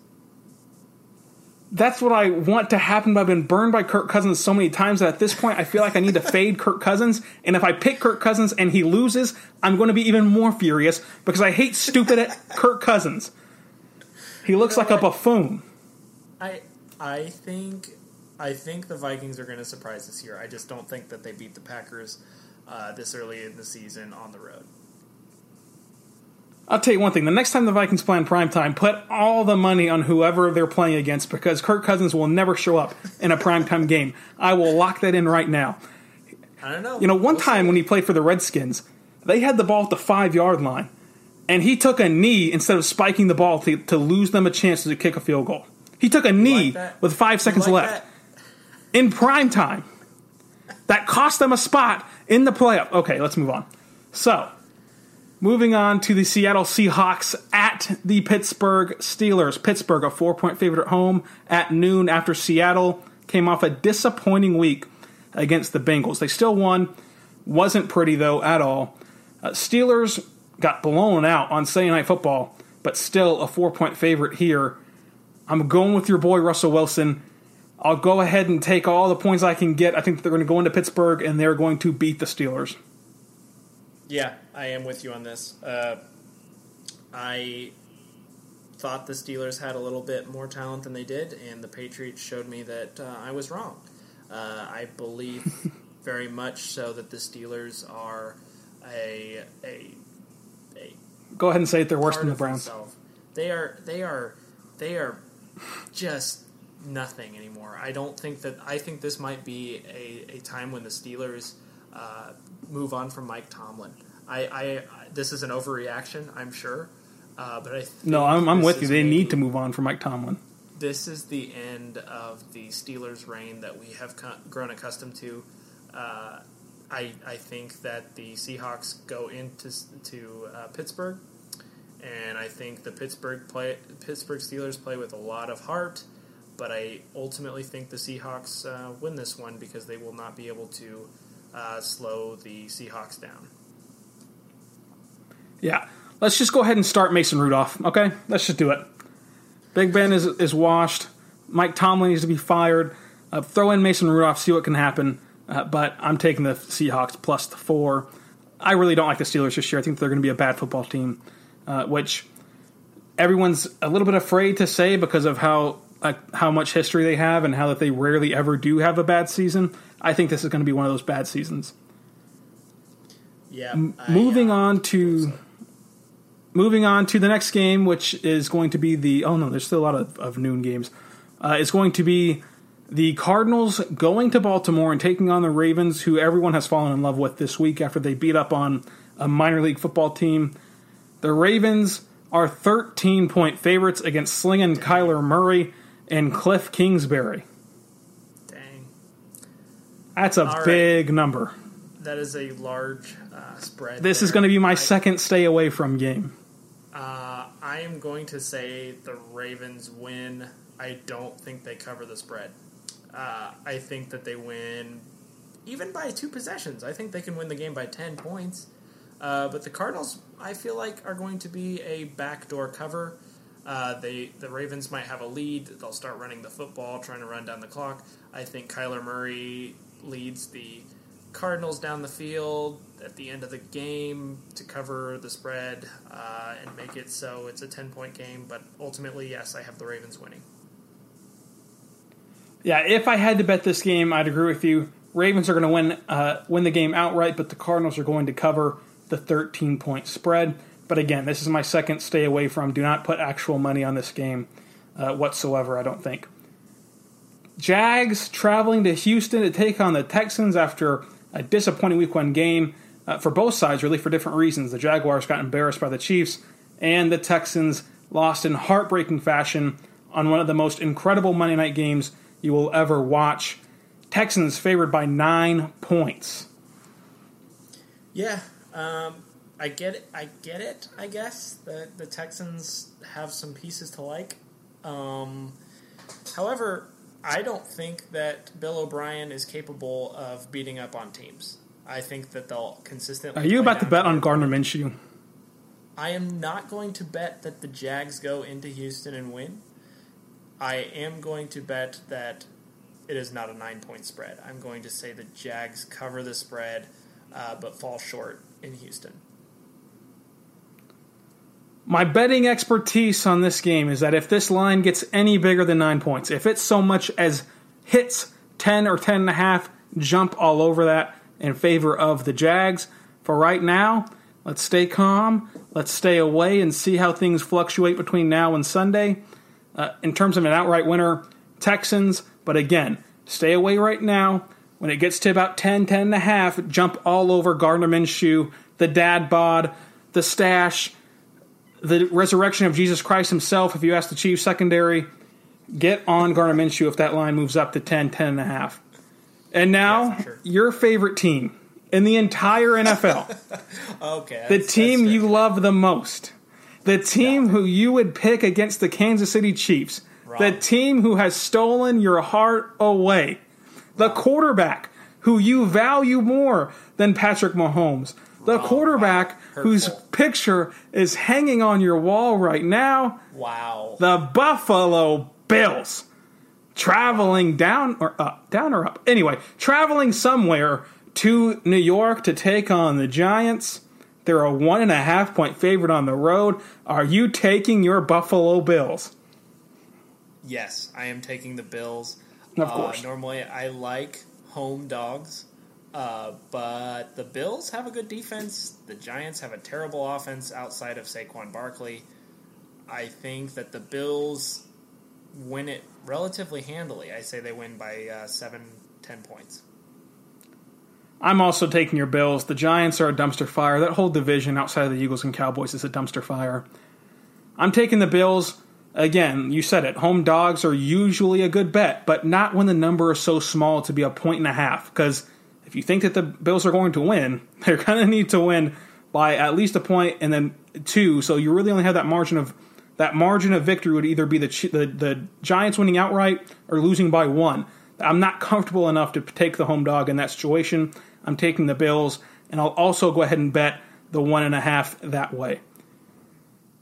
that's what I want to happen. But I've been burned by Kirk Cousins so many times that at this point I feel like I need to fade Kirk Cousins. And if I pick Kirk Cousins and he loses, I'm going to be even more furious because I hate stupid (laughs) Kirk Cousins. He looks you know like what? a buffoon. I I think I think the Vikings are going to surprise this year. I just don't think that they beat the Packers uh, this early in the season on the road. I'll tell you one thing: the next time the Vikings play in prime time, put all the money on whoever they're playing against because Kirk Cousins will never show up in a primetime game. I will lock that in right now. I don't know. You know, one We'll time see. when he played for the Redskins, they had the ball at the five yard line, and he took a knee instead of spiking the ball to, to lose them a chance to kick a field goal. He took a knee that? with five seconds like left that? in prime time. That cost them a spot in the playoff. Okay, let's move on. So, moving on to the Seattle Seahawks at the Pittsburgh Steelers. Pittsburgh, a four point favorite at home at noon after Seattle came off a disappointing week against the Bengals. They still won. Wasn't pretty, though, at all. Uh, Steelers got blown out on Sunday Night Football, but still a four point favorite here. I'm going with your boy Russell Wilson. I'll go ahead and take all the points I can get. I think they're going to go into Pittsburgh and they're going to beat the Steelers. Yeah, I am with you on this. Uh, I thought the Steelers had a little bit more talent than they did, and the Patriots showed me that uh, I was wrong. Uh, I believe (laughs) very much so that the Steelers are a a a Go ahead and say it. They're worse than the Browns. themselves. They are they are they are just nothing anymore. I don't think that I think this might be a, a time when the Steelers uh, move on from Mike Tomlin. I, I this is an overreaction, I'm sure, uh, but I No, I'm, I'm with you. They maybe- need to move on from Mike Tomlin. This is the end of the Steelers' reign that we have co- grown accustomed to. Uh, I I think that the Seahawks go into to uh, Pittsburgh, and I think the Pittsburgh play Pittsburgh Steelers play with a lot of heart. But I ultimately think the Seahawks uh, win this one because they will not be able to uh, slow the Seahawks down. Yeah. Let's just go ahead and start Mason Rudolph, okay? Let's just do it. Big Ben is, is washed. Mike Tomlin needs to be fired. Uh, throw in Mason Rudolph, see what can happen. Uh, but I'm taking the Seahawks plus the four. I really don't like the Steelers this year. I think they're going to be a bad football team, uh, which everyone's a little bit afraid to say because of how uh, how much history they have and how that they rarely ever do have a bad season. I think this is going to be one of those bad seasons. Yeah. I, moving uh, on to moving on to the next game, which is going to be the oh no, there's still a lot of, of noon games. Uh, it's going to be the Cardinals going to Baltimore and taking on the Ravens, who everyone has fallen in love with this week after they beat up on a minor league football team. The Ravens are 13 point favorites against slinging Kyler Murray and Cliff Kingsbury. That's a All right. big number. That is a large uh, spread. This is going to be my I- second stay away from game. Uh, I am going to say the Ravens win. I don't think they cover the spread. Uh, I think that they win even by two possessions. I think they can win the game by 10 points. Uh, but the Cardinals, I feel like, are going to be a backdoor cover. Uh, they the Ravens might have a lead. They'll start running the football, trying to run down the clock. I think Kyler Murray leads the Cardinals down the field at the end of the game to cover the spread uh, and make it so it's a 10 point game. But ultimately, yes, I have the Ravens winning. Yeah, if I had to bet this game, I'd agree with you. Ravens are going to win uh, win the game outright, but the Cardinals are going to cover the 13 point spread. But again, this is my second stay away from. Do not put actual money on this game uh, whatsoever. I don't think. Jags traveling to Houston to take on the Texans after a disappointing Week One game uh, for both sides, really for different reasons. The Jaguars got embarrassed by the Chiefs, and the Texans lost in heartbreaking fashion on one of the most incredible Monday night games you will ever watch. Texans favored by nine points. Yeah, um, I get it. I get it. I guess the the Texans have some pieces to like. Um, however, I don't think that Bill O'Brien is capable of beating up on teams. I think that they'll consistently. Are you about to bet on Gardner Minshew? I am not going to bet that the Jags go into Houston and win. I am going to bet that it is not a nine point spread. I'm going to say the Jags cover the spread, uh, but fall short in Houston. My betting expertise on this game is that if this line gets any bigger than nine points, if it's so much as hits 10 or 10 and a half, jump all over that in favor of the Jags. For right now, let's stay calm. Let's stay away and see how things fluctuate between now and Sunday. Uh, in terms of an outright winner, Texans. But again, stay away right now. When it gets to about 10, 10 and a half, jump all over Gardner Minshew, the dad bod, the stash, the resurrection of Jesus Christ himself, if you ask the Chiefs secondary. Get on Gardner Minshew if that line moves up to 10, 10 and a half. And now, Yeah, sure. your favorite team in the entire NFL. (laughs) Okay. the team you love the most, the team who you would pick against the Kansas City Chiefs, the team who has stolen your heart away, the quarterback who you value more than Patrick Mahomes, the Wrong. quarterback Wow. whose picture is hanging on your wall right now, Wow. the Buffalo Bills. Traveling down or up, down or up. Anyway, traveling somewhere to New York to take on the Giants. They're a one and a half point favorite on the road. Are you taking your Buffalo Bills? Yes, I am taking the Bills. Of Uh, course. normally, I like home dogs, uh, but the Bills have a good defense. The Giants have a terrible offense outside of Saquon Barkley. I think that the Bills win it relatively handily. I say they win by uh, seven, ten points. I'm also taking your Bills. The Giants are a dumpster fire. That whole division outside of the Eagles and Cowboys is a dumpster fire. I'm taking the Bills. Again, you said it. Home dogs are usually a good bet, but not when the number is so small to be a point and a half. Because if you think that the Bills are going to win, (laughs) they're going to need to win by at least a point and then two. So you really only have that margin of that margin of victory would either be the the, the Giants winning outright or losing by one. I'm not comfortable enough to take the home dog in that situation. I'm taking the Bills, and I'll also go ahead and bet the one and a half that way.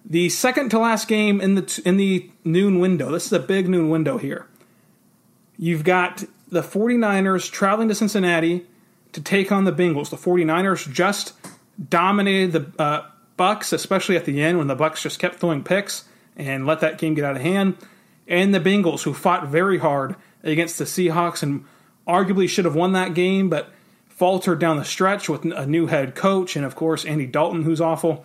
The second to last game in the in the noon window. This is a big noon window here. You've got the 49ers traveling to Cincinnati to take on the Bengals. The 49ers just dominated the uh, Bucks, especially at the end when the Bucks just kept throwing picks and let that game get out of hand. And the Bengals, who fought very hard against the Seahawks and arguably should have won that game, but faltered down the stretch with a new head coach and, of course, Andy Dalton, who's awful.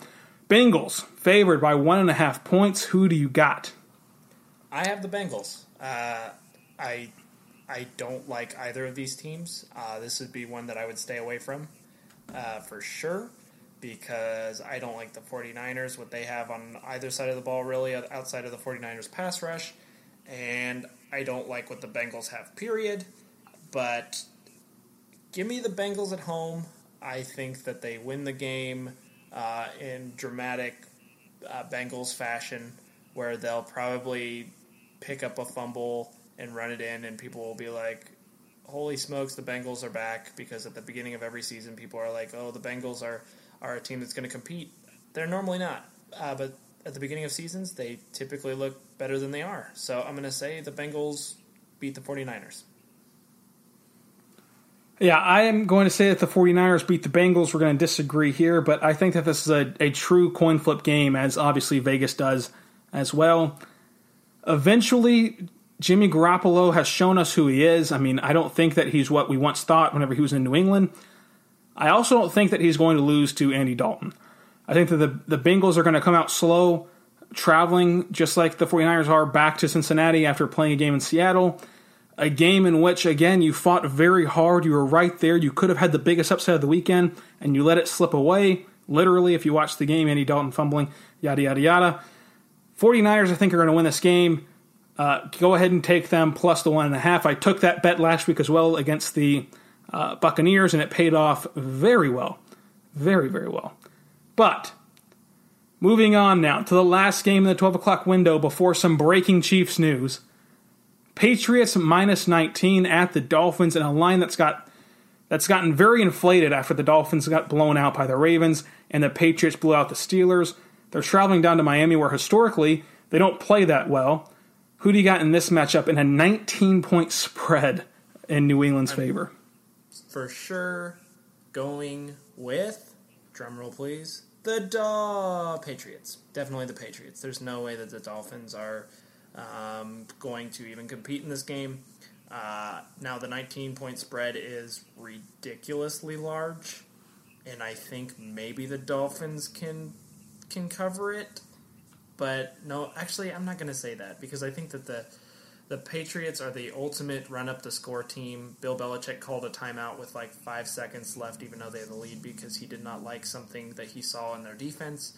Bengals favored by one and a half points. Who do you got? I have the Bengals. Uh, I I don't like either of these teams. Uh, this would be one that I would stay away from uh, for sure because I don't like the 49ers, what they have on either side of the ball, really, outside of the 49ers pass rush. And I don't like what the Bengals have, period. But give me the Bengals at home. I think that they win the game uh, in dramatic uh, Bengals fashion, where they'll probably pick up a fumble and run it in, and people will be like, "Holy smokes, the Bengals are back!" Because at the beginning of every season, people are like, "Oh, the Bengals are are a team that's going to compete." They're normally not, uh, but at the beginning of seasons, they typically look better than they are. So I'm going to say the Bengals beat the 49ers. Yeah, I am going to say that the 49ers beat the Bengals. We're going to disagree here, but I think that this is a, a true coin flip game, as obviously Vegas does as well. Eventually, Jimmy Garoppolo has shown us who he is. I mean, I don't think that he's what we once thought whenever he was in New England. I also don't think that he's going to lose to Andy Dalton. I think that the, the Bengals are going to come out slow, traveling just like the 49ers are back to Cincinnati after playing a game in Seattle a game in which again you fought very hard you were right there you could have had the biggest upset of the weekend and you let it slip away literally if you watch the game andy dalton fumbling yada yada yada 49ers i think are going to win this game uh, go ahead and take them plus the one and a half i took that bet last week as well against the uh, buccaneers and it paid off very well very very well but moving on now to the last game in the 12 o'clock window before some breaking chiefs news Patriots minus 19 at the Dolphins in a line that's got that's gotten very inflated after the Dolphins got blown out by the Ravens and the Patriots blew out the Steelers. They're traveling down to Miami where historically they don't play that well. Who do you got in this matchup in a 19 point spread in New England's favor? For sure, going with drumroll please the da- Patriots. Definitely the Patriots. There's no way that the Dolphins are um, going to even compete in this game. Uh, now the 19 point spread is ridiculously large, and I think maybe the Dolphins can can cover it. But no, actually, I'm not going to say that because I think that the the Patriots are the ultimate run up the score team. Bill Belichick called a timeout with like five seconds left, even though they had the lead, because he did not like something that he saw in their defense.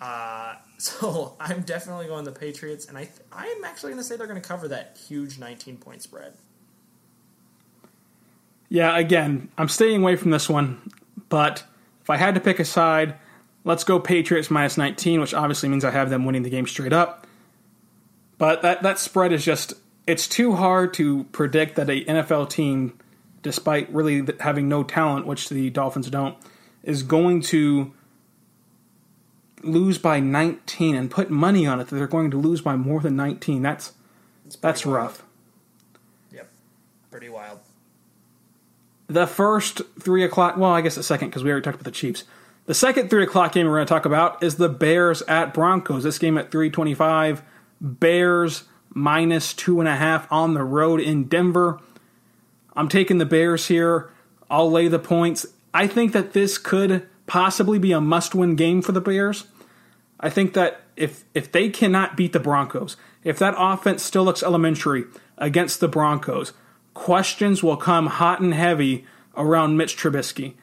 Uh, (laughs) so I'm definitely going the Patriots, and I th- I am actually going to say they're going to cover that huge 19 point spread. Yeah, again, I'm staying away from this one, but if I had to pick a side, let's go Patriots minus 19, which obviously means I have them winning the game straight up. But that, that spread is just, it's too hard to predict that a NFL team, despite really having no talent, which the Dolphins don't, is going to lose by 19 and put money on it that they're going to lose by more than 19. That's that's wild. rough. Yep, pretty wild. The first three o'clock, well, I guess the second because we already talked about the Chiefs. The second three o'clock game we're going to talk about is the Bears at Broncos. This game at 325. Bears minus two and a half on the road in Denver. I'm taking the Bears here. I'll lay the points. I think that this could possibly be a must-win game for the Bears. I think that if if they cannot beat the Broncos, if that offense still looks elementary against the Broncos, questions will come hot and heavy around Mitch Trubisky.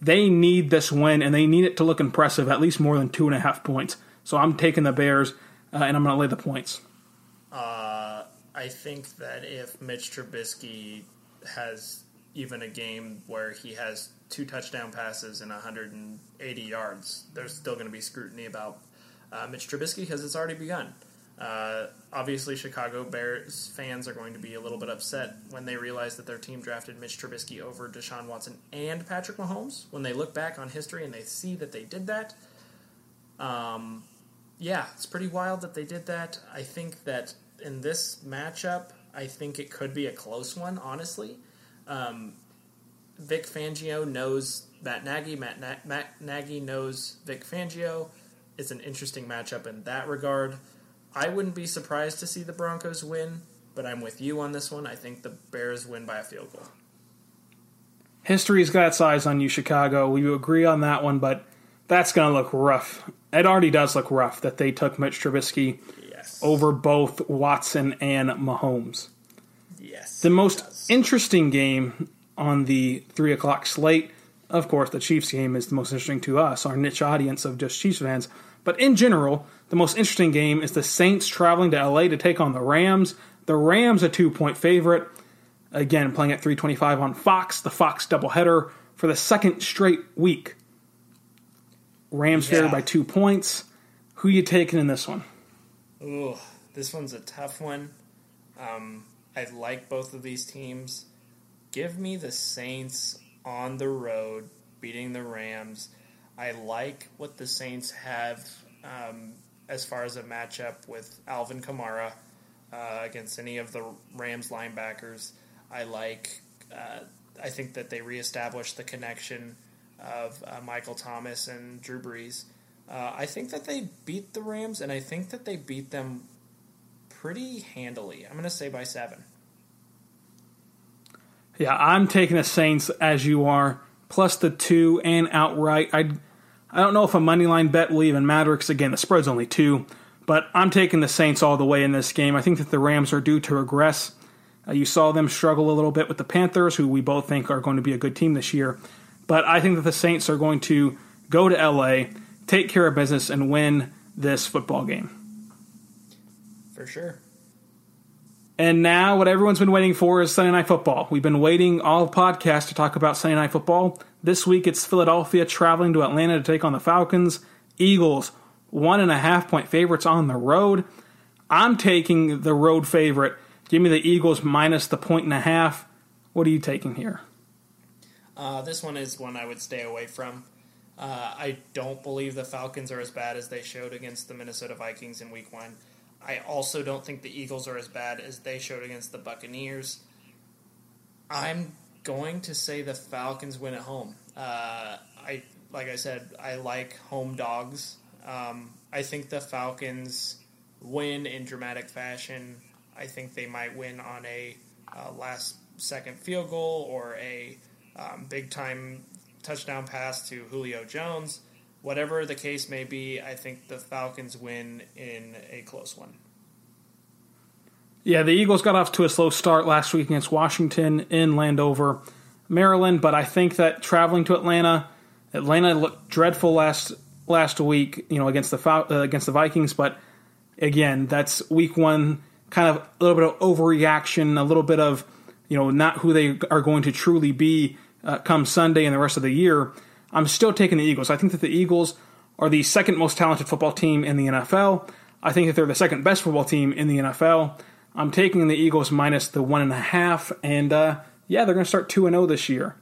They need this win, and they need it to look impressive, at least more than two and a half points. So I'm taking the Bears, uh, and I'm going to lay the points. Uh, I think that if Mitch Trubisky has even a game where he has two touchdown passes and 180 yards, there's still going to be scrutiny about uh, Mitch Trubisky because it's already begun. Uh, obviously, Chicago Bears fans are going to be a little bit upset when they realize that their team drafted Mitch Trubisky over Deshaun Watson and Patrick Mahomes. When they look back on history and they see that they did that, um, yeah, it's pretty wild that they did that. I think that in this matchup, I think it could be a close one, honestly. Um, Vic Fangio knows Matt Nagy. Matt, Na- Matt Nagy knows Vic Fangio. It's an interesting matchup in that regard. I wouldn't be surprised to see the Broncos win, but I'm with you on this one. I think the Bears win by a field goal. History's got its eyes on you, Chicago. We agree on that one, but that's going to look rough. It already does look rough that they took Mitch Trubisky Yes. over both Watson and Mahomes. Yes. The most interesting game on the three o'clock slate, of course, the Chiefs game is the most interesting to us, our niche audience of just Chiefs fans. But in general, the most interesting game is the Saints traveling to LA to take on the Rams. The Rams a two point favorite. Again, playing at 325 on Fox, the Fox doubleheader for the second straight week. Rams favored by two points. Who you taking in this one? Ooh, this one's a tough one. Um, I like both of these teams. Give me the Saints on the road beating the Rams. I like what the Saints have um, as far as a matchup with Alvin Kamara uh, against any of the Rams linebackers. I like. Uh, I think that they reestablished the connection of uh, Michael Thomas and Drew Brees. Uh, I think that they beat the Rams, and I think that they beat them pretty handily. I'm going to say by seven. Yeah, I'm taking the Saints as you are, plus the two and outright. I I don't know if a money line bet will even matter because again the spread's only two, but I'm taking the Saints all the way in this game. I think that the Rams are due to regress. Uh, you saw them struggle a little bit with the Panthers, who we both think are going to be a good team this year, but I think that the Saints are going to go to LA, take care of business, and win this football game. For sure. And now, what everyone's been waiting for is Sunday Night Football. We've been waiting all podcast to talk about Sunday Night Football. This week, it's Philadelphia traveling to Atlanta to take on the Falcons. Eagles, one and a half point favorites on the road. I'm taking the road favorite. Give me the Eagles minus the point and a half. What are you taking here? Uh, this one is one I would stay away from. Uh, I don't believe the Falcons are as bad as they showed against the Minnesota Vikings in Week One. I also don't think the Eagles are as bad as they showed against the Buccaneers. I'm going to say the Falcons win at home. Uh, I like I said, I like home dogs. Um, I think the Falcons win in dramatic fashion. I think they might win on a uh, last second field goal or a um, big time touchdown pass to Julio Jones. Whatever the case may be, I think the Falcons win in a close one. Yeah, the Eagles got off to a slow start last week against Washington in Landover, Maryland, but I think that traveling to Atlanta, Atlanta looked dreadful last last week, you know, against the uh, against the Vikings, but again, that's week 1 kind of a little bit of overreaction, a little bit of, you know, not who they are going to truly be uh, come Sunday and the rest of the year. I'm still taking the Eagles. I think that the Eagles are the second most talented football team in the NFL. I think that they're the second best football team in the NFL. I'm taking the Eagles minus the one and a half, and uh, yeah, they're going to start two and zero oh this year.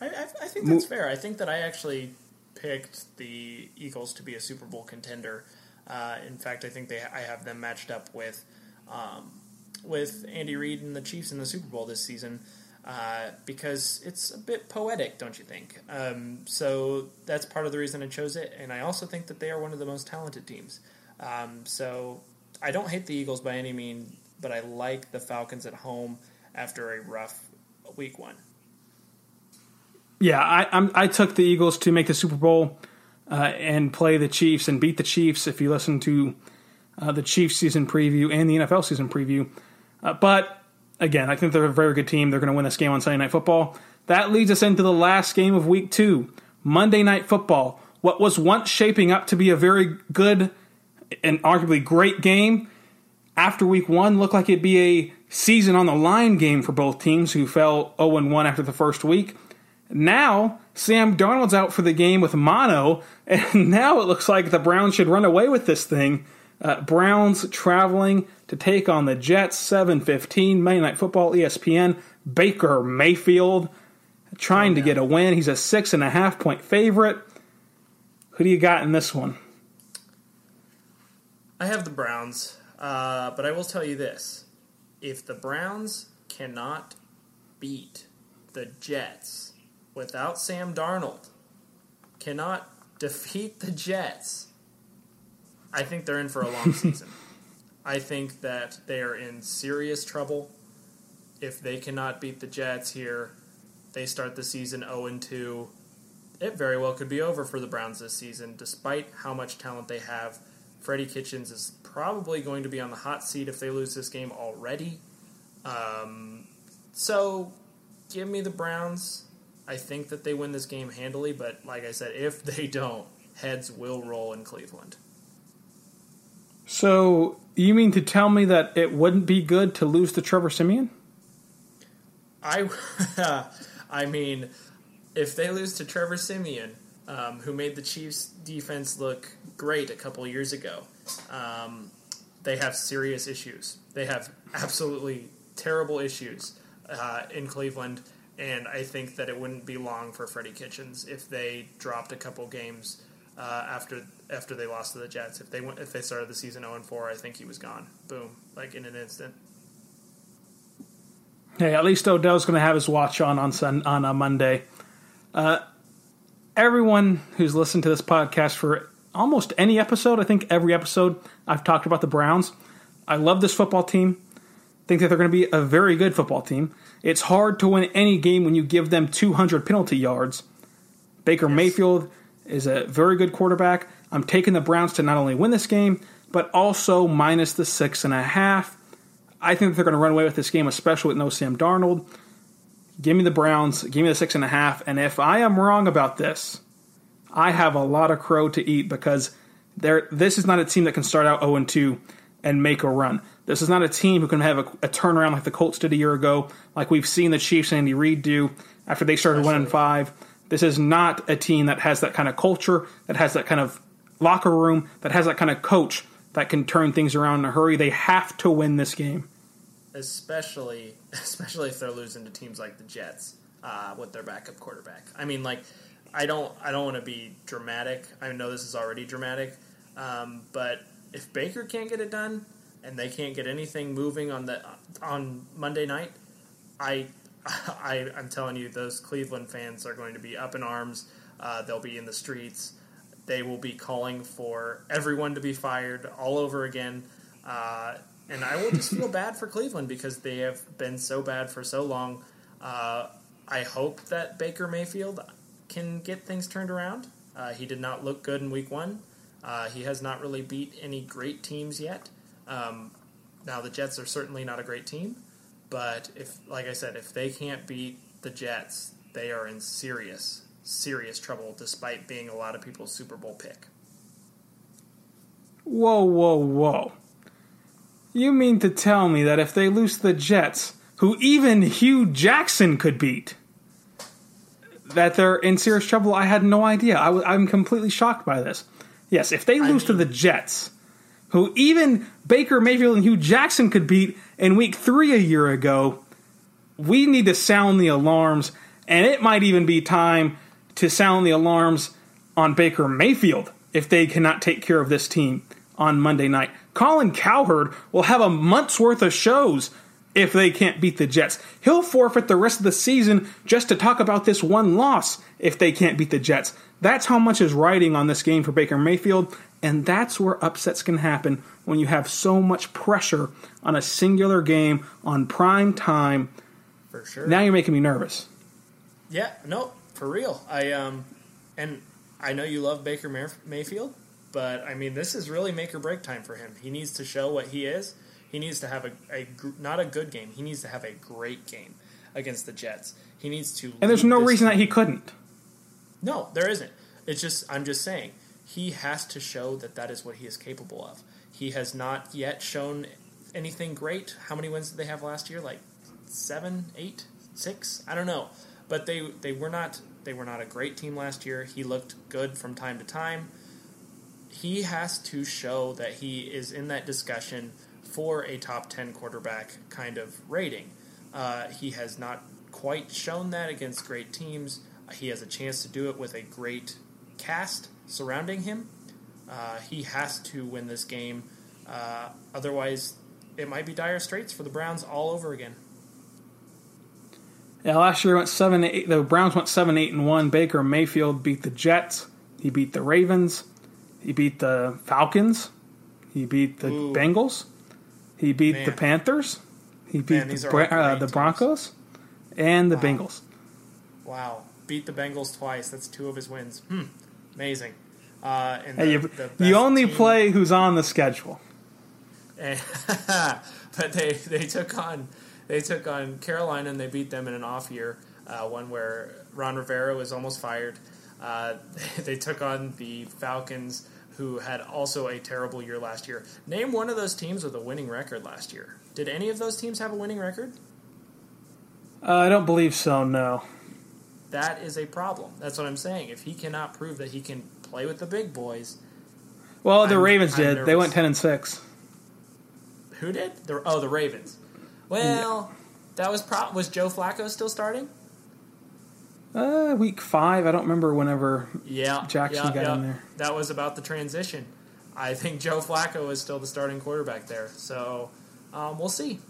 I, I, I think that's fair. I think that I actually picked the Eagles to be a Super Bowl contender. Uh, in fact, I think they I have them matched up with um, with Andy Reid and the Chiefs in the Super Bowl this season uh, because it's a bit poetic, don't you think? Um, so that's part of the reason I chose it, and I also think that they are one of the most talented teams. Um, so I don't hate the Eagles by any means, but I like the Falcons at home after a rough week one. Yeah, I, I'm, i took the Eagles to make the Super Bowl uh, and play the Chiefs and beat the Chiefs. If you listen to uh, the Chiefs season preview and the NFL season preview, uh, but again, I think they're a very good team. They're going to win this game on Sunday Night Football. That leads us into the last game of Week Two, Monday Night Football. What was once shaping up to be a very good and arguably great game after week one looked like it'd be a season on the line game for both teams who fell 0 1 after the first week. Now, Sam Darnold's out for the game with mono, (laughs) and now it looks like the Browns should run away with this thing. Uh, Browns traveling to take on the Jets, 7:15 Monday Night Football, ESPN. Baker Mayfield trying oh, to get a win. He's a six and a half point favorite. Who do you got in this one? I have the Browns, uh, but I will tell you this: if the Browns cannot beat the Jets without Sam Darnold, cannot (laughs) defeat the Jets, I think they're in for a long (laughs) season. I think that they are in serious trouble. If they cannot beat the Jets here, they start the season 0 and 2. It very well could be over for the Browns this season, despite how much talent they have Freddie Kitchens is probably going to be on the hot seat if they lose this game already. Um, so give me the Browns. I think that they win this game handily, but like I said, if they don't, heads will roll in Cleveland. So you mean to tell me that it wouldn't be good to lose to Trevor Siemian? I, (laughs) I mean, if they lose to Trevor Siemian, um, who made the Chiefs' defense look great a couple years ago. Um, they have serious issues. They have absolutely terrible issues uh, in Cleveland, and I think that it wouldn't be long for Freddie Kitchens if they dropped a couple games uh, after after they lost to the Jets. If they went, if they started the season 0 and 4, I think he was gone. Boom, like in an instant. Hey, at least Odell's going to have his watch on on sun, on a Monday. Uh, everyone who's listened to this podcast for almost any episode, I think every episode I've talked about the Browns. I love this football team. Think that they're going to be a very good football team. It's hard to win any game when you give them 200 penalty yards. Baker yes. Mayfield is a very good quarterback. I'm taking the Browns to not only win this game, but also minus the six and a half. I think they're going to run away with this game, especially with no Sam Darnold. Give me the Browns. Give me the six and a half. And if I am wrong about this, I have a lot of crow to eat because there. This is not a team that can start out 0 and 2 and make a run. This is not a team who can have a, a, turnaround like the Colts did a year ago, like we've seen the Chiefs and Andy Reid do after they started one and five. This is not a team that has that kind of culture, that has that kind of locker room, that has that kind of coach that can turn things around in a hurry. They have to win this game especially (laughs) especially if they're losing to teams like the Jets uh, with their backup quarterback. I mean, like I don't I don't want to be dramatic. I know this is already dramatic, um, but if Baker can't get it done and they can't get anything moving on the on Monday night, I. I, I'm telling you, those Cleveland fans are going to be up in arms. Uh, they'll be in the streets. They will be calling for everyone to be fired all over again. Uh, and I will just feel bad for Cleveland because they have been so bad for so long. Uh, I hope that Baker Mayfield can get things turned around. Uh, he did not look good in Week One. Uh, he has not really beat any great teams yet. Um, Now the Jets are certainly not a great team, but if, like I said, if they can't beat the Jets, they are in serious, serious trouble. Despite being a lot of people's Super Bowl pick. Whoa, whoa, whoa! You mean to tell me that if they lose to the Jets, who even Hue Jackson could beat, that they're in serious trouble? I had no idea. I w- I'm completely shocked by this. Yes, if they lose to the Jets, who even Baker Mayfield and Hue Jackson could beat in week three a year ago, we need to sound the alarms, and it might even be time to sound the alarms on Baker Mayfield if they cannot take care of this team on Monday night. Colin Cowherd will have a month's worth of shows if they can't beat the Jets. He'll forfeit the rest of the season just to talk about this one loss if they can't beat the Jets. That's how much is riding on this game for Baker Mayfield, and that's where upsets can happen when you have so much pressure on a singular game on prime time. For sure. Now you're making me nervous. Yeah, no, for real. I um, and I know you love Baker Mayfield, but I mean this is really make or break time for him. He needs to show what he is. He needs to have a, a not a good game. He needs to have a great game against the Jets. He needs to. And there's no reason game. that he couldn't. No, there isn't. It's just I'm just saying he has to show that that is what he is capable of. He has not yet shown anything great. How many wins did they have last year? Like seven, eight, six? I don't know. But they they were not they were not a great team last year. He looked good from time to time. He has to show that he is in that discussion for a top 10 quarterback kind of rating. Uh, he has not quite shown that against great teams. He has a chance to do it with a great cast surrounding him. Uh, he has to win this game. Uh, otherwise, it might be dire straits for the Browns all over again. Yeah, last year went seven. Eight, the Browns went seven, eight, and one. Baker Mayfield beat the Jets. He beat the Ravens. He beat the Falcons. He beat the Ooh. Bengals. He beat Man. the Panthers. He beat Man, the, uh, the Broncos and the wow. Bengals. Wow beat the Bengals twice. That's two of his wins. Hmm. Amazing. Uh, and the, hey, you, you only team, play who's on the schedule. (laughs) but they they took on they took on Carolina and they beat them in an off year, uh, one where Ron Rivera was almost fired. Uh, (laughs) they took on the Falcons, who had also a terrible year last year. Name one of those teams with a winning record last year. Did any of those teams have a winning record? Uh, I don't believe so. No that is a problem. That's what I'm saying. If he cannot prove that he can play with the big boys, well, the I'm, Ravens I'm did. Nervous. They went ten and six. Who did? The, oh, the Ravens. Well, yeah. that was pro- was Joe Flacco still starting? Uh, week five. I don't remember whenever. Yeah, Jackson yeah, got yeah. in there. That was about the transition. I think Joe Flacco is still the starting quarterback there. So um, we'll see.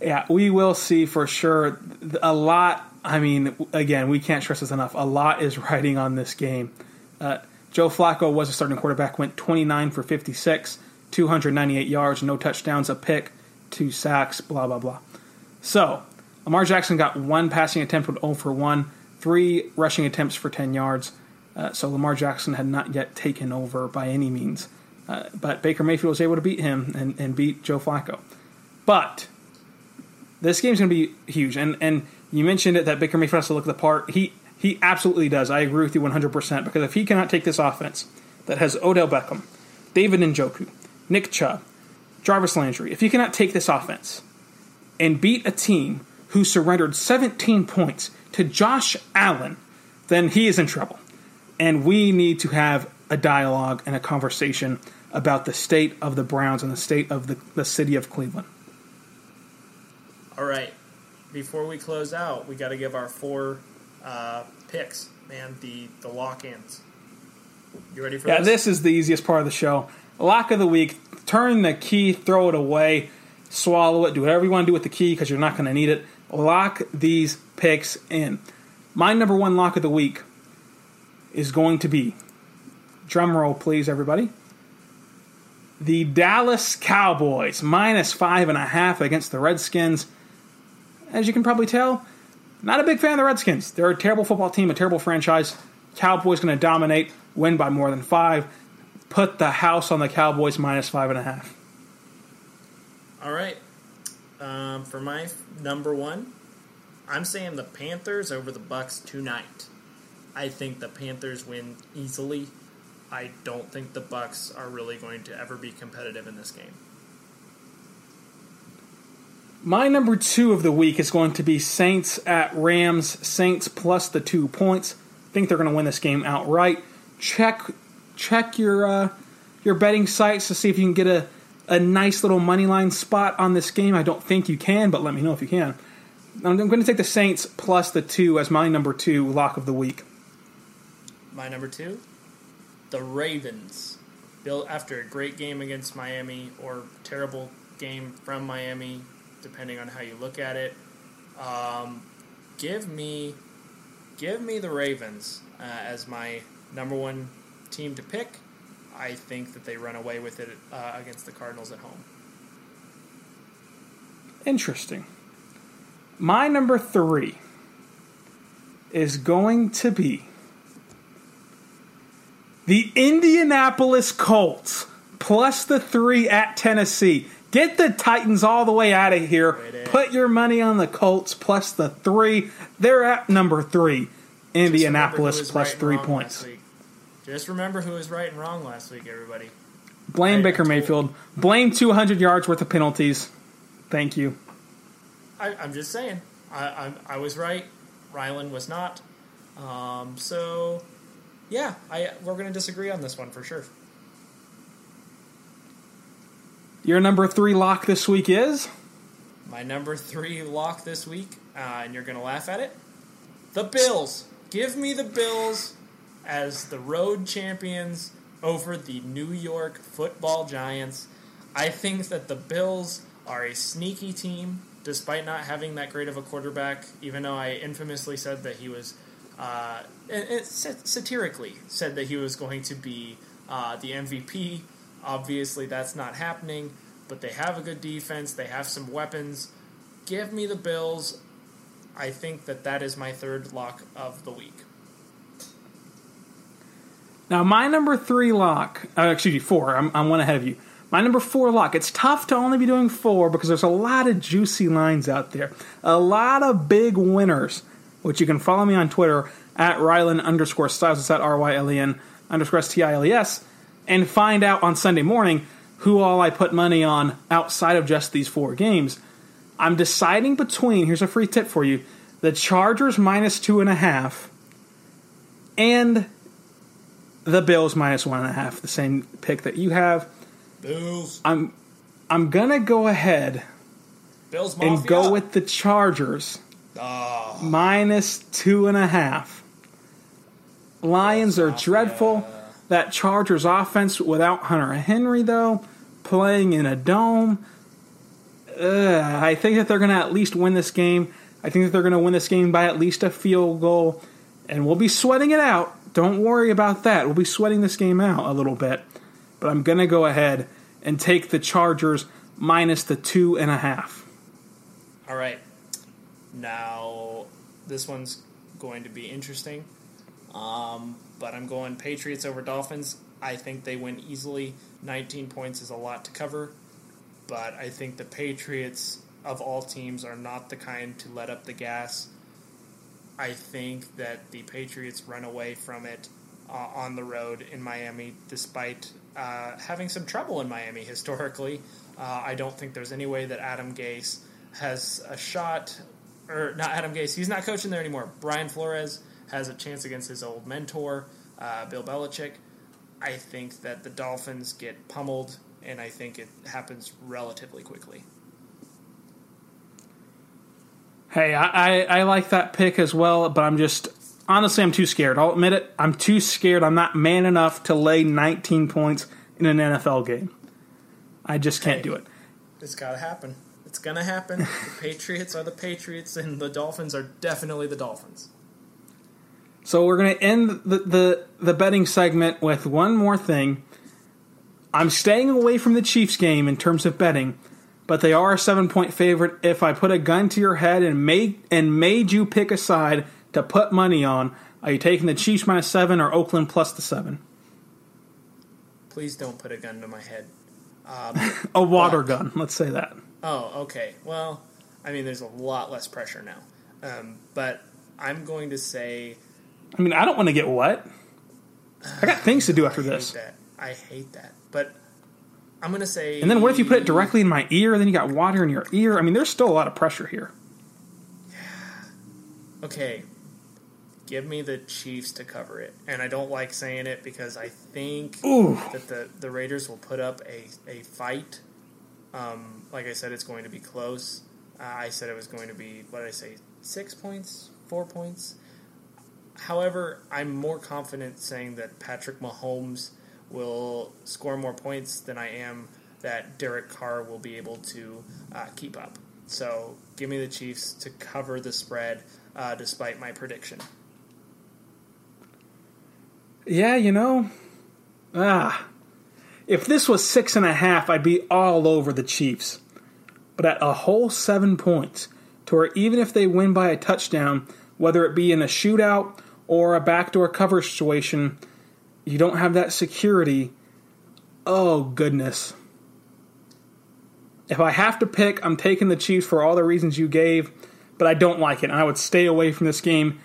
Yeah, we will see for sure. A lot I mean, again, we can't stress this enough. A lot is riding on this game. Uh, Joe Flacco was a starting quarterback, went 29 for 56, 298 yards, no touchdowns, a pick, two sacks, blah, blah, blah. So, Lamar Jackson got one passing attempt with 0 for 1, three rushing attempts for 10 yards. Uh, so, Lamar Jackson had not yet taken over by any means. Uh, but Baker Mayfield was able to beat him and, and beat Joe Flacco. But this game's going to be huge. And, and you mentioned it that Baker Mayfield has to look at the part. He he absolutely does. I agree with you 100% because if he cannot take this offense that has Odell Beckham, David Njoku, Nick Chubb, Jarvis Landry, if he cannot take this offense and beat a team who surrendered 17 points to Josh Allen, then he is in trouble. And we need to have a dialogue and a conversation about the state of the Browns and the state of the, the city of Cleveland. All right before we close out, we got to give our four uh, picks, man. The the lock-ins. You ready for yeah, this? Yeah, this is the easiest part of the show. Lock of the week. Turn the key, throw it away, swallow it, do whatever you want to do with the key because you're not going to need it. Lock these picks in. My number one lock of the week is going to be, drum roll please, everybody. The Dallas Cowboys minus five and a half against the Redskins as you can probably tell, not a big fan of the Redskins. They're a terrible football team, a terrible franchise. Cowboys going to dominate, win by more than five. Put the house on the Cowboys minus five and a half. All right. Um, for my number one, I'm saying the Panthers over the Bucks tonight. I think the Panthers win easily. I don't think the Bucks are really going to ever be competitive in this game. My number two of the week is going to be Saints at Rams. Saints plus the two points. I think they're going to win this game outright. Check check your uh, your betting sites to see if you can get a, a nice little money line spot on this game. I don't think you can, but let me know if you can. I'm going to take the Saints plus the two as my number two lock of the week. My number two, the Ravens. Bill, after a great game against Miami or terrible game from Miami, depending on how you look at it. Um, give me, give me the Ravens uh, as my number one team to pick. I think that they run away with it uh, against the Cardinals at home. Interesting. My number three is going to be the Indianapolis Colts plus the three at Tennessee. Get the Titans all the way out of here. Put your money on the Colts plus the three. They're at number three. Just remember who Indianapolis plus right three points. Just remember who was right and wrong last week, everybody. Blame I- Baker Mayfield. Blame 200 yards worth of penalties. Thank you. I, I'm just saying. I, I, I was right. Rylan was not. Um, so, yeah, I we're going to disagree on this one for sure. Your number three lock this week is? My number three lock this week, uh, and you're going to laugh at it. The Bills. Give me the Bills as the road champions over the New York Football Giants. I think that the Bills are a sneaky team, despite not having that great of a quarterback. Even though I infamously said that he was, uh, satirically said that he was going to be uh, the MVP. Obviously, that's not happening. But they have a good defense. They have some weapons. Give me the Bills. I think that that is my third lock of the week. Now, my number three lock, uh, excuse me, four, I'm, I'm one ahead of you. My number four lock, it's tough to only be doing four because there's a lot of juicy lines out there. A lot of big winners, which you can follow me on Twitter at Rylan underscore Stiles, it's at R-Y-L-E-N underscore S-T-I-L-E-S, and find out on Sunday morning who all I put money on outside of just these four games. I'm deciding between, here's a free tip for you, the Chargers minus two and a half and the Bills minus one and a half, the same pick that you have. Bills. I'm I'm gonna go ahead Bills Mafia. and go with the Chargers Oh, minus two and a half. Lions are Mafia. dreadful. That Chargers offense without Hunter Henry though, playing in a dome. Ugh, I think that they're gonna at least win this game. I think that they're gonna win this game by at least a field goal, and we'll be sweating it out. Don't worry about that. We'll be sweating this game out a little bit, but I'm gonna go ahead and take the Chargers minus the two and a half. All right. Now, this one's going to be interesting. Um, but I'm going Patriots over Dolphins. I think they win easily. 19 points is a lot to cover. But I think the Patriots, of all teams, are not the kind to let up the gas. I think that the Patriots run away from it uh, on the road in Miami, despite uh, having some trouble in Miami (laughs) historically. Uh, I don't think there's any way that Adam Gase has a shot, or not Adam Gase. He's not coaching there anymore. Brian Flores has a chance against his old mentor, uh, Bill Belichick. I think that the Dolphins get pummeled, and I think it happens relatively quickly. Hey, I, I, I like that pick as well, but I'm just honestly I'm too scared. I'll admit it. I'm too scared. I'm not man enough to lay 19 points in an NFL game. I just can't Hey. do it. It's got to happen. It's going to happen. the Patriots are the Patriots, and the Dolphins are definitely the Dolphins. So we're gonna end the, the the betting segment with one more thing. I'm staying away from the Chiefs game in terms of betting, but they are a seven point favorite. If I put a gun to your head and made and made you pick a side to put money on, are you taking the Chiefs minus seven or Oakland plus the seven? Please don't put a gun to my head. (laughs) A water Fuck. gun, let's say that. Oh, okay. Well, I mean, there's a lot less pressure now. Um, but I'm going to say. I mean, I don't want to get wet. I got things to do after I hate this. that. I hate that. But I'm going to say. And then what if you put it directly in my ear, then you got water in your ear? I mean, there's still a lot of pressure here. Okay. Give me the Chiefs to cover it. And I don't like saying it because I think Ooh. that the, the Raiders will put up a, a fight. Um, like I said, it's going to be close. Uh, I said it was going to be, what did I say, six points? Four points? However, I'm more confident saying that Patrick Mahomes will score more points than I am that Derek Carr will be able to uh, keep up. So give me the Chiefs to cover the spread uh, despite my prediction. Yeah, you know, ah, if this was six and a half, I'd be all over the Chiefs. But at a whole seven points, to where even if they win by a touchdown, whether it be in a shootout or a backdoor cover situation, you don't have that security. Oh, goodness. If I have to pick, I'm taking the Chiefs for all the reasons you gave, but I don't like it. And I would stay away from this game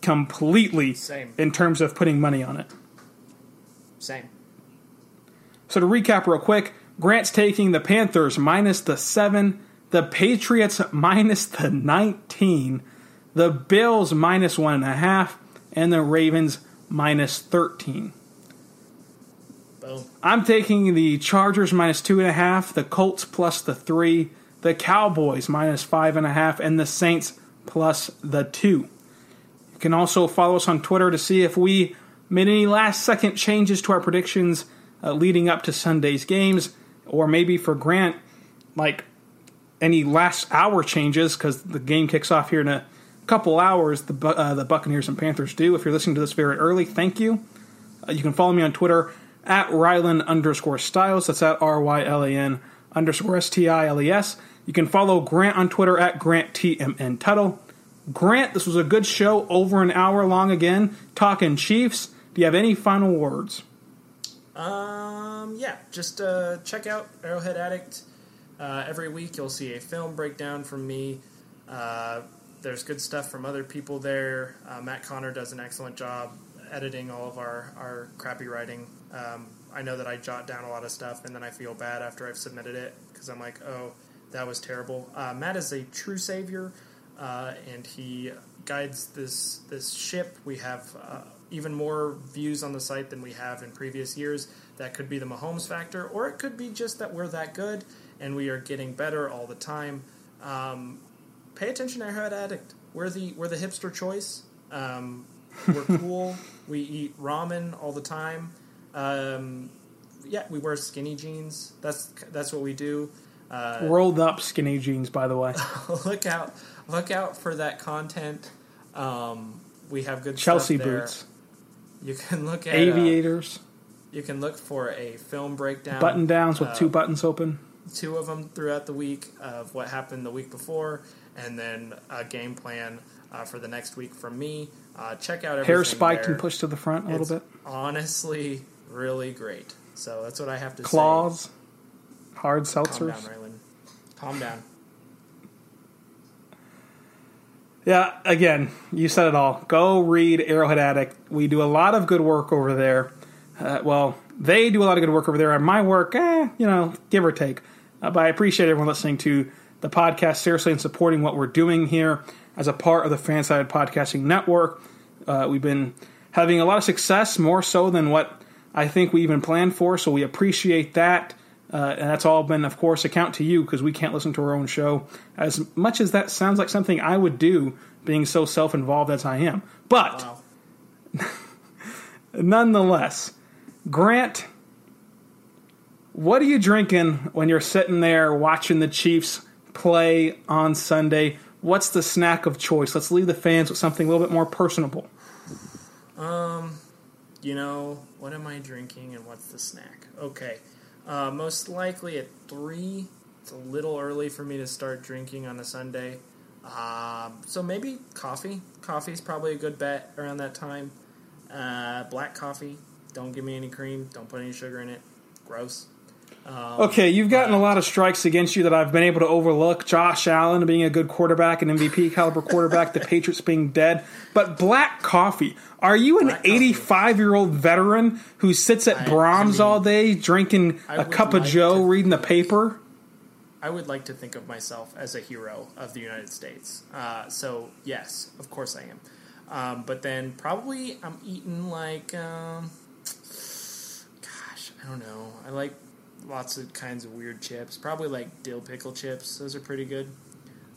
completely Same. in terms of putting money on it. Same. So to recap real quick, Grant's taking the Panthers minus the 7, the Patriots minus the 19, the Bills minus 1.5, and the Ravens minus 13. Boom. I'm taking the Chargers minus 2.5, the Colts plus the 3, the Cowboys minus 5.5, and the Saints plus the 2. You can also follow us on Twitter to see if we made any last second changes to our predictions uh, leading up to Sunday's games, or maybe for Grant, like any last hour changes because the game kicks off here in a couple hours. The uh, the Buccaneers and Panthers do. If you're listening to this very early, thank you. Uh, you can follow me on Twitter at Rylan underscore Stiles. That's at R Y L A N underscore S T I L E S. You can follow Grant on Twitter at Grant T M N Tuttle. Grant, this was a good show, over an hour long again, talking Chiefs. Do you have any final words? Um, yeah, just uh, check out Arrowhead Addict. Uh, every week you'll see a film breakdown from me. Uh, there's good stuff from other people there. Uh, Matt Connor does an excellent job editing all of our, our crappy writing. Um, I know that I jot down a lot of stuff and then I feel bad after I've submitted it because I'm like, oh, that was terrible. Uh, Matt is a true savior uh, and he guides this this ship. We have uh, even more views on the site than we have in previous years. That could be the Mahomes factor, or it could be just that we're that good and we are getting better all the time. Um, pay attention to Arrowhead Addict. We're the we're the hipster choice. Um, (laughs) we're cool. we eat ramen all the time. Um, yeah, we wear skinny jeans. That's that's what we do. Uh, Rolled up skinny jeans, by the way. (laughs) look out look out for that content. Um, we have good Chelsea boots, You can look at uh, aviators, you can look for a film breakdown, button downs with uh, two buttons open. two of them throughout the week of what happened the week before, and then a game plan uh, for the next week from me. Uh, check out everything Hair spiked there. and pushed to the front a It's little bit. Honestly, really great. So that's what I have to say. Claws, hard say. Calm down, seltzers. Calm down. Yeah, again, you said it all. Go read Arrowhead Addict. We do a lot of good work over there. Uh, well, they do a lot of good work over there. And my work, eh, you know, give or take. Uh, but I appreciate everyone listening to the podcast seriously and supporting what we're doing here as a part of the Fansided Podcasting Network. Uh, we've been having a lot of success, more so than what I think we even planned for. So we appreciate that. Uh, and that's all been, of course, account to you because we can't listen to our own show. As much as that sounds like something I would do, being so self involved as I am. But Wow. (laughs) nonetheless, Grant, what are you drinking when you're sitting there watching the Chiefs play on Sunday? What's the snack of choice? Let's leave the fans with something a little bit more personable. Um, you know, what am I drinking and what's the snack? Okay. Uh, most likely at 3. It's a little early for me to start drinking on a Sunday. Um, so maybe coffee. Coffee's probably a good bet around that time. Uh, black coffee. Don't give me any cream. Don't put any sugar in it. Gross. Okay, you've gotten a lot of strikes against you that I've been able to overlook. Josh Allen being a good quarterback, an MVP caliber (laughs) quarterback, the Patriots being dead. But black coffee. Are you an 85 year old veteran who sits at I- I Brahms mean, all day, drinking a cup of like Joe, to reading the paper? I would like to think of myself as a hero of the United States. Uh, so yes, of course I am. Um, but then probably I'm eating like, um, gosh, I don't know. I like lots of kinds of weird chips. Probably like dill pickle chips. Those are pretty good.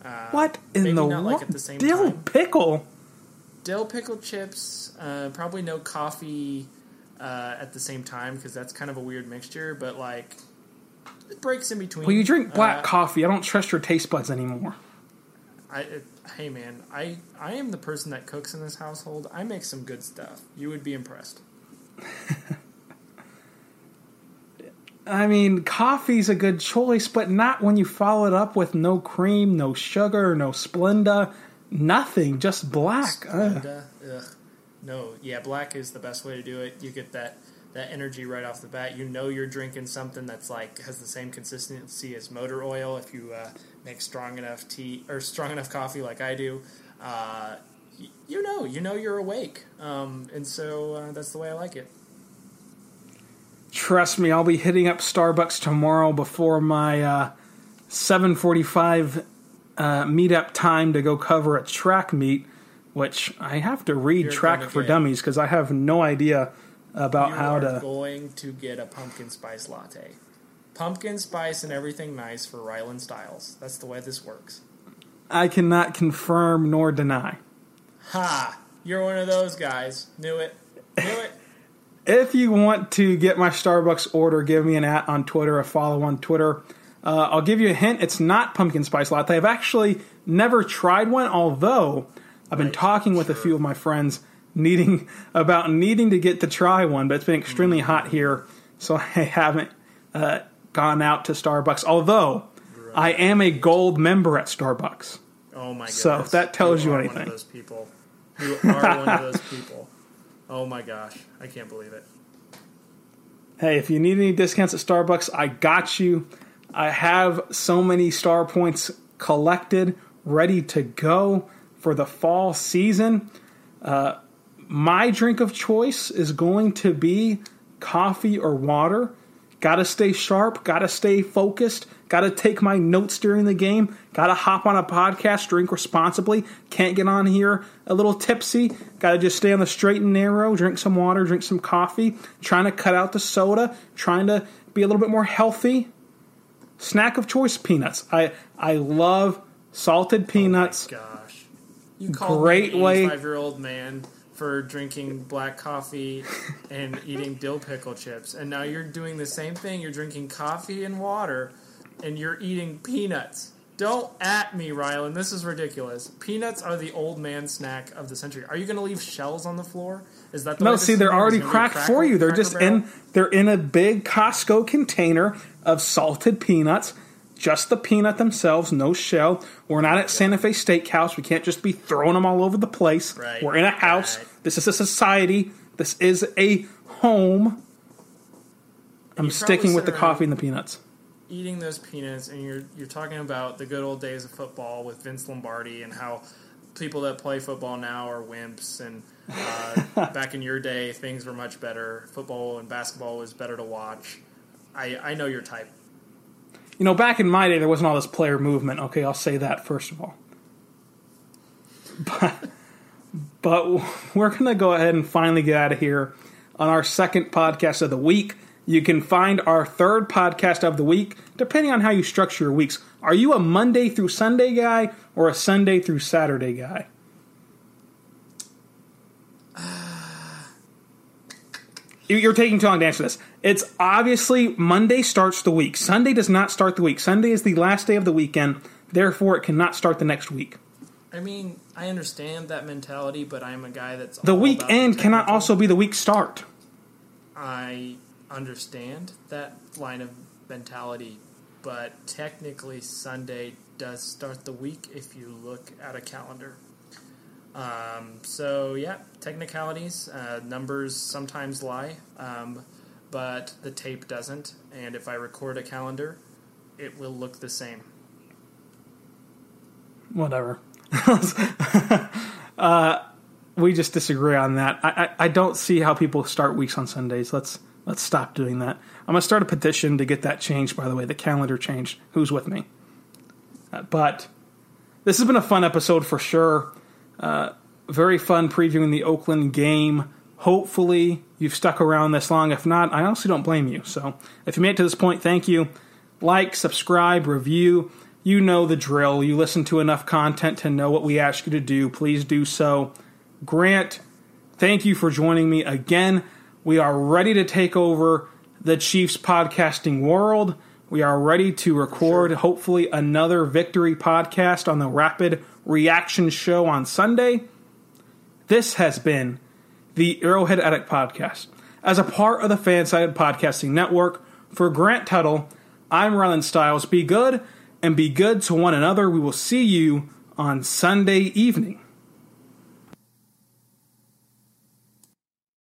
Uh, What in the not like the same Dill time. pickle? Dill pickle chips. Uh, probably no coffee uh, at the same time because that's kind of a weird mixture. But like, it breaks in between. Well, you drink black Uh, coffee. I don't trust your taste buds anymore. I, it, hey man, I I am the person that cooks in this household. I make some good stuff. You would be impressed. (laughs) I mean, coffee's a good choice, but not when you follow it up with no cream, no sugar, no Splenda, nothing, just black. Splenda, ugh. No, yeah, black is the best way to do it. You get that that energy right off the bat. You know you're drinking something that's like has the same consistency as motor oil. If you uh, make strong enough tea or strong enough coffee like I do, uh, you know, you know you're awake, um, and so uh, that's the way I like it. Trust me, I'll be hitting up Starbucks tomorrow before my uh, 7:45 uh, meetup time to go cover a track meet, which I have to read You're Track for get- Dummies because I have no idea about how to. going to get a pumpkin spice latte. Pumpkin spice and everything nice for Ryland Stiles. That's the way this works. I cannot confirm nor deny. Ha! You're one of those guys. Knew it. Knew it. If you want to get my Starbucks order, give me an at on Twitter, a follow on Twitter. Uh, I'll give you a hint. It's not pumpkin spice latte. I've actually never tried one, although I've been Right, talking with a few of my friends needing (laughs) about needing to get to try one, but it's been extremely hot here, so (laughs) I haven't uh, gone out to Starbucks. Although I am a gold member at Starbucks. Oh my goodness. So, if that tells you are anything. one of those people. You are one of those (laughs) people. Oh my gosh. I can't believe it. Hey, if you need any discounts at Starbucks, I got you. I have so many star points collected, ready to go for the fall season. Uh, my drink of choice is going to be coffee or water. Gotta stay sharp, gotta stay focused, gotta take my notes during the game, gotta hop on a podcast, drink responsibly, can't get on here a little tipsy, gotta just stay on the straight and narrow, drink some water, drink some coffee, trying to cut out the soda, trying to be a little bit more healthy. Snack of choice peanuts. I I love salted oh peanuts. Gosh. You called Great me way- an 85 year old man for drinking black coffee and eating dill pickle chips. And now you're doing the same thing. You're drinking coffee and water and you're eating peanuts. Don't at me, Rylan. This is ridiculous. Peanuts are the old man snack of the century. Are you going to leave shells on the floor? Is that the No, see, they're already it gonna be cracked Cracker- for you. They're just Barrel? in they're in a big Costco container of salted peanuts. Just the peanut themselves, no shell. We're not at Santa Fe Steakhouse. We can't just be throwing them all over the place. Right, We're in a house. right. This is a society. This is a home. I'm sticking with the coffee and the peanuts. Eating those peanuts and you're you're talking about the good old days of football with Vince Lombardi and how people that play football now are wimps and uh, (laughs) back in your day things were much better. Football and basketball was better to watch. I I know your type. You know, back in my day, there wasn't all this player movement. Okay, I'll say that first of all. But, but we're going to go ahead and finally get out of here on our second podcast of the week. You can find our third podcast of the week depending on how you structure your weeks. Are you a Monday through Sunday guy or a Sunday through Saturday guy? You- (sighs) You're taking too long to answer this. It's obviously Monday starts the week. Sunday does not start the week. Sunday is the last day of the weekend. Therefore, it cannot start the next week. I mean, I understand that mentality, but I'm a guy that's The all week end cannot also be the week start. I understand that line of mentality, but technically Sunday does start the week if you look at a calendar. Um, so yeah, technicalities, uh, numbers sometimes lie, um, but the tape doesn't. And if I record a calendar, it will look the same. Whatever. (laughs) uh, we just disagree on that. I, I, I don't see how people start weeks on Sundays. Let's let's stop doing that. I'm gonna start a petition to get that changed. By the way, the calendar changed. Who's with me? Uh, but this has been a fun episode for sure. Uh, very fun previewing the Oakland game. Hopefully, you've stuck around this long. If not, I honestly don't blame you. So, if you made it to this point, thank you. Like, subscribe, review. You know the drill. You listen to enough content to know what we ask you to do. Please do so. Grant, thank you for joining me again. We are ready to take over the Chiefs podcasting world. We are ready to record, sure. hopefully, another victory podcast on the Rapid Reaction Show on Sunday. This has been the Arrowhead Addict Podcast. As a part of the Fansided Podcasting Network, for Grant Tuttle, I'm Rylan Stiles. Be good and be good to one another. We will see you on Sunday evening.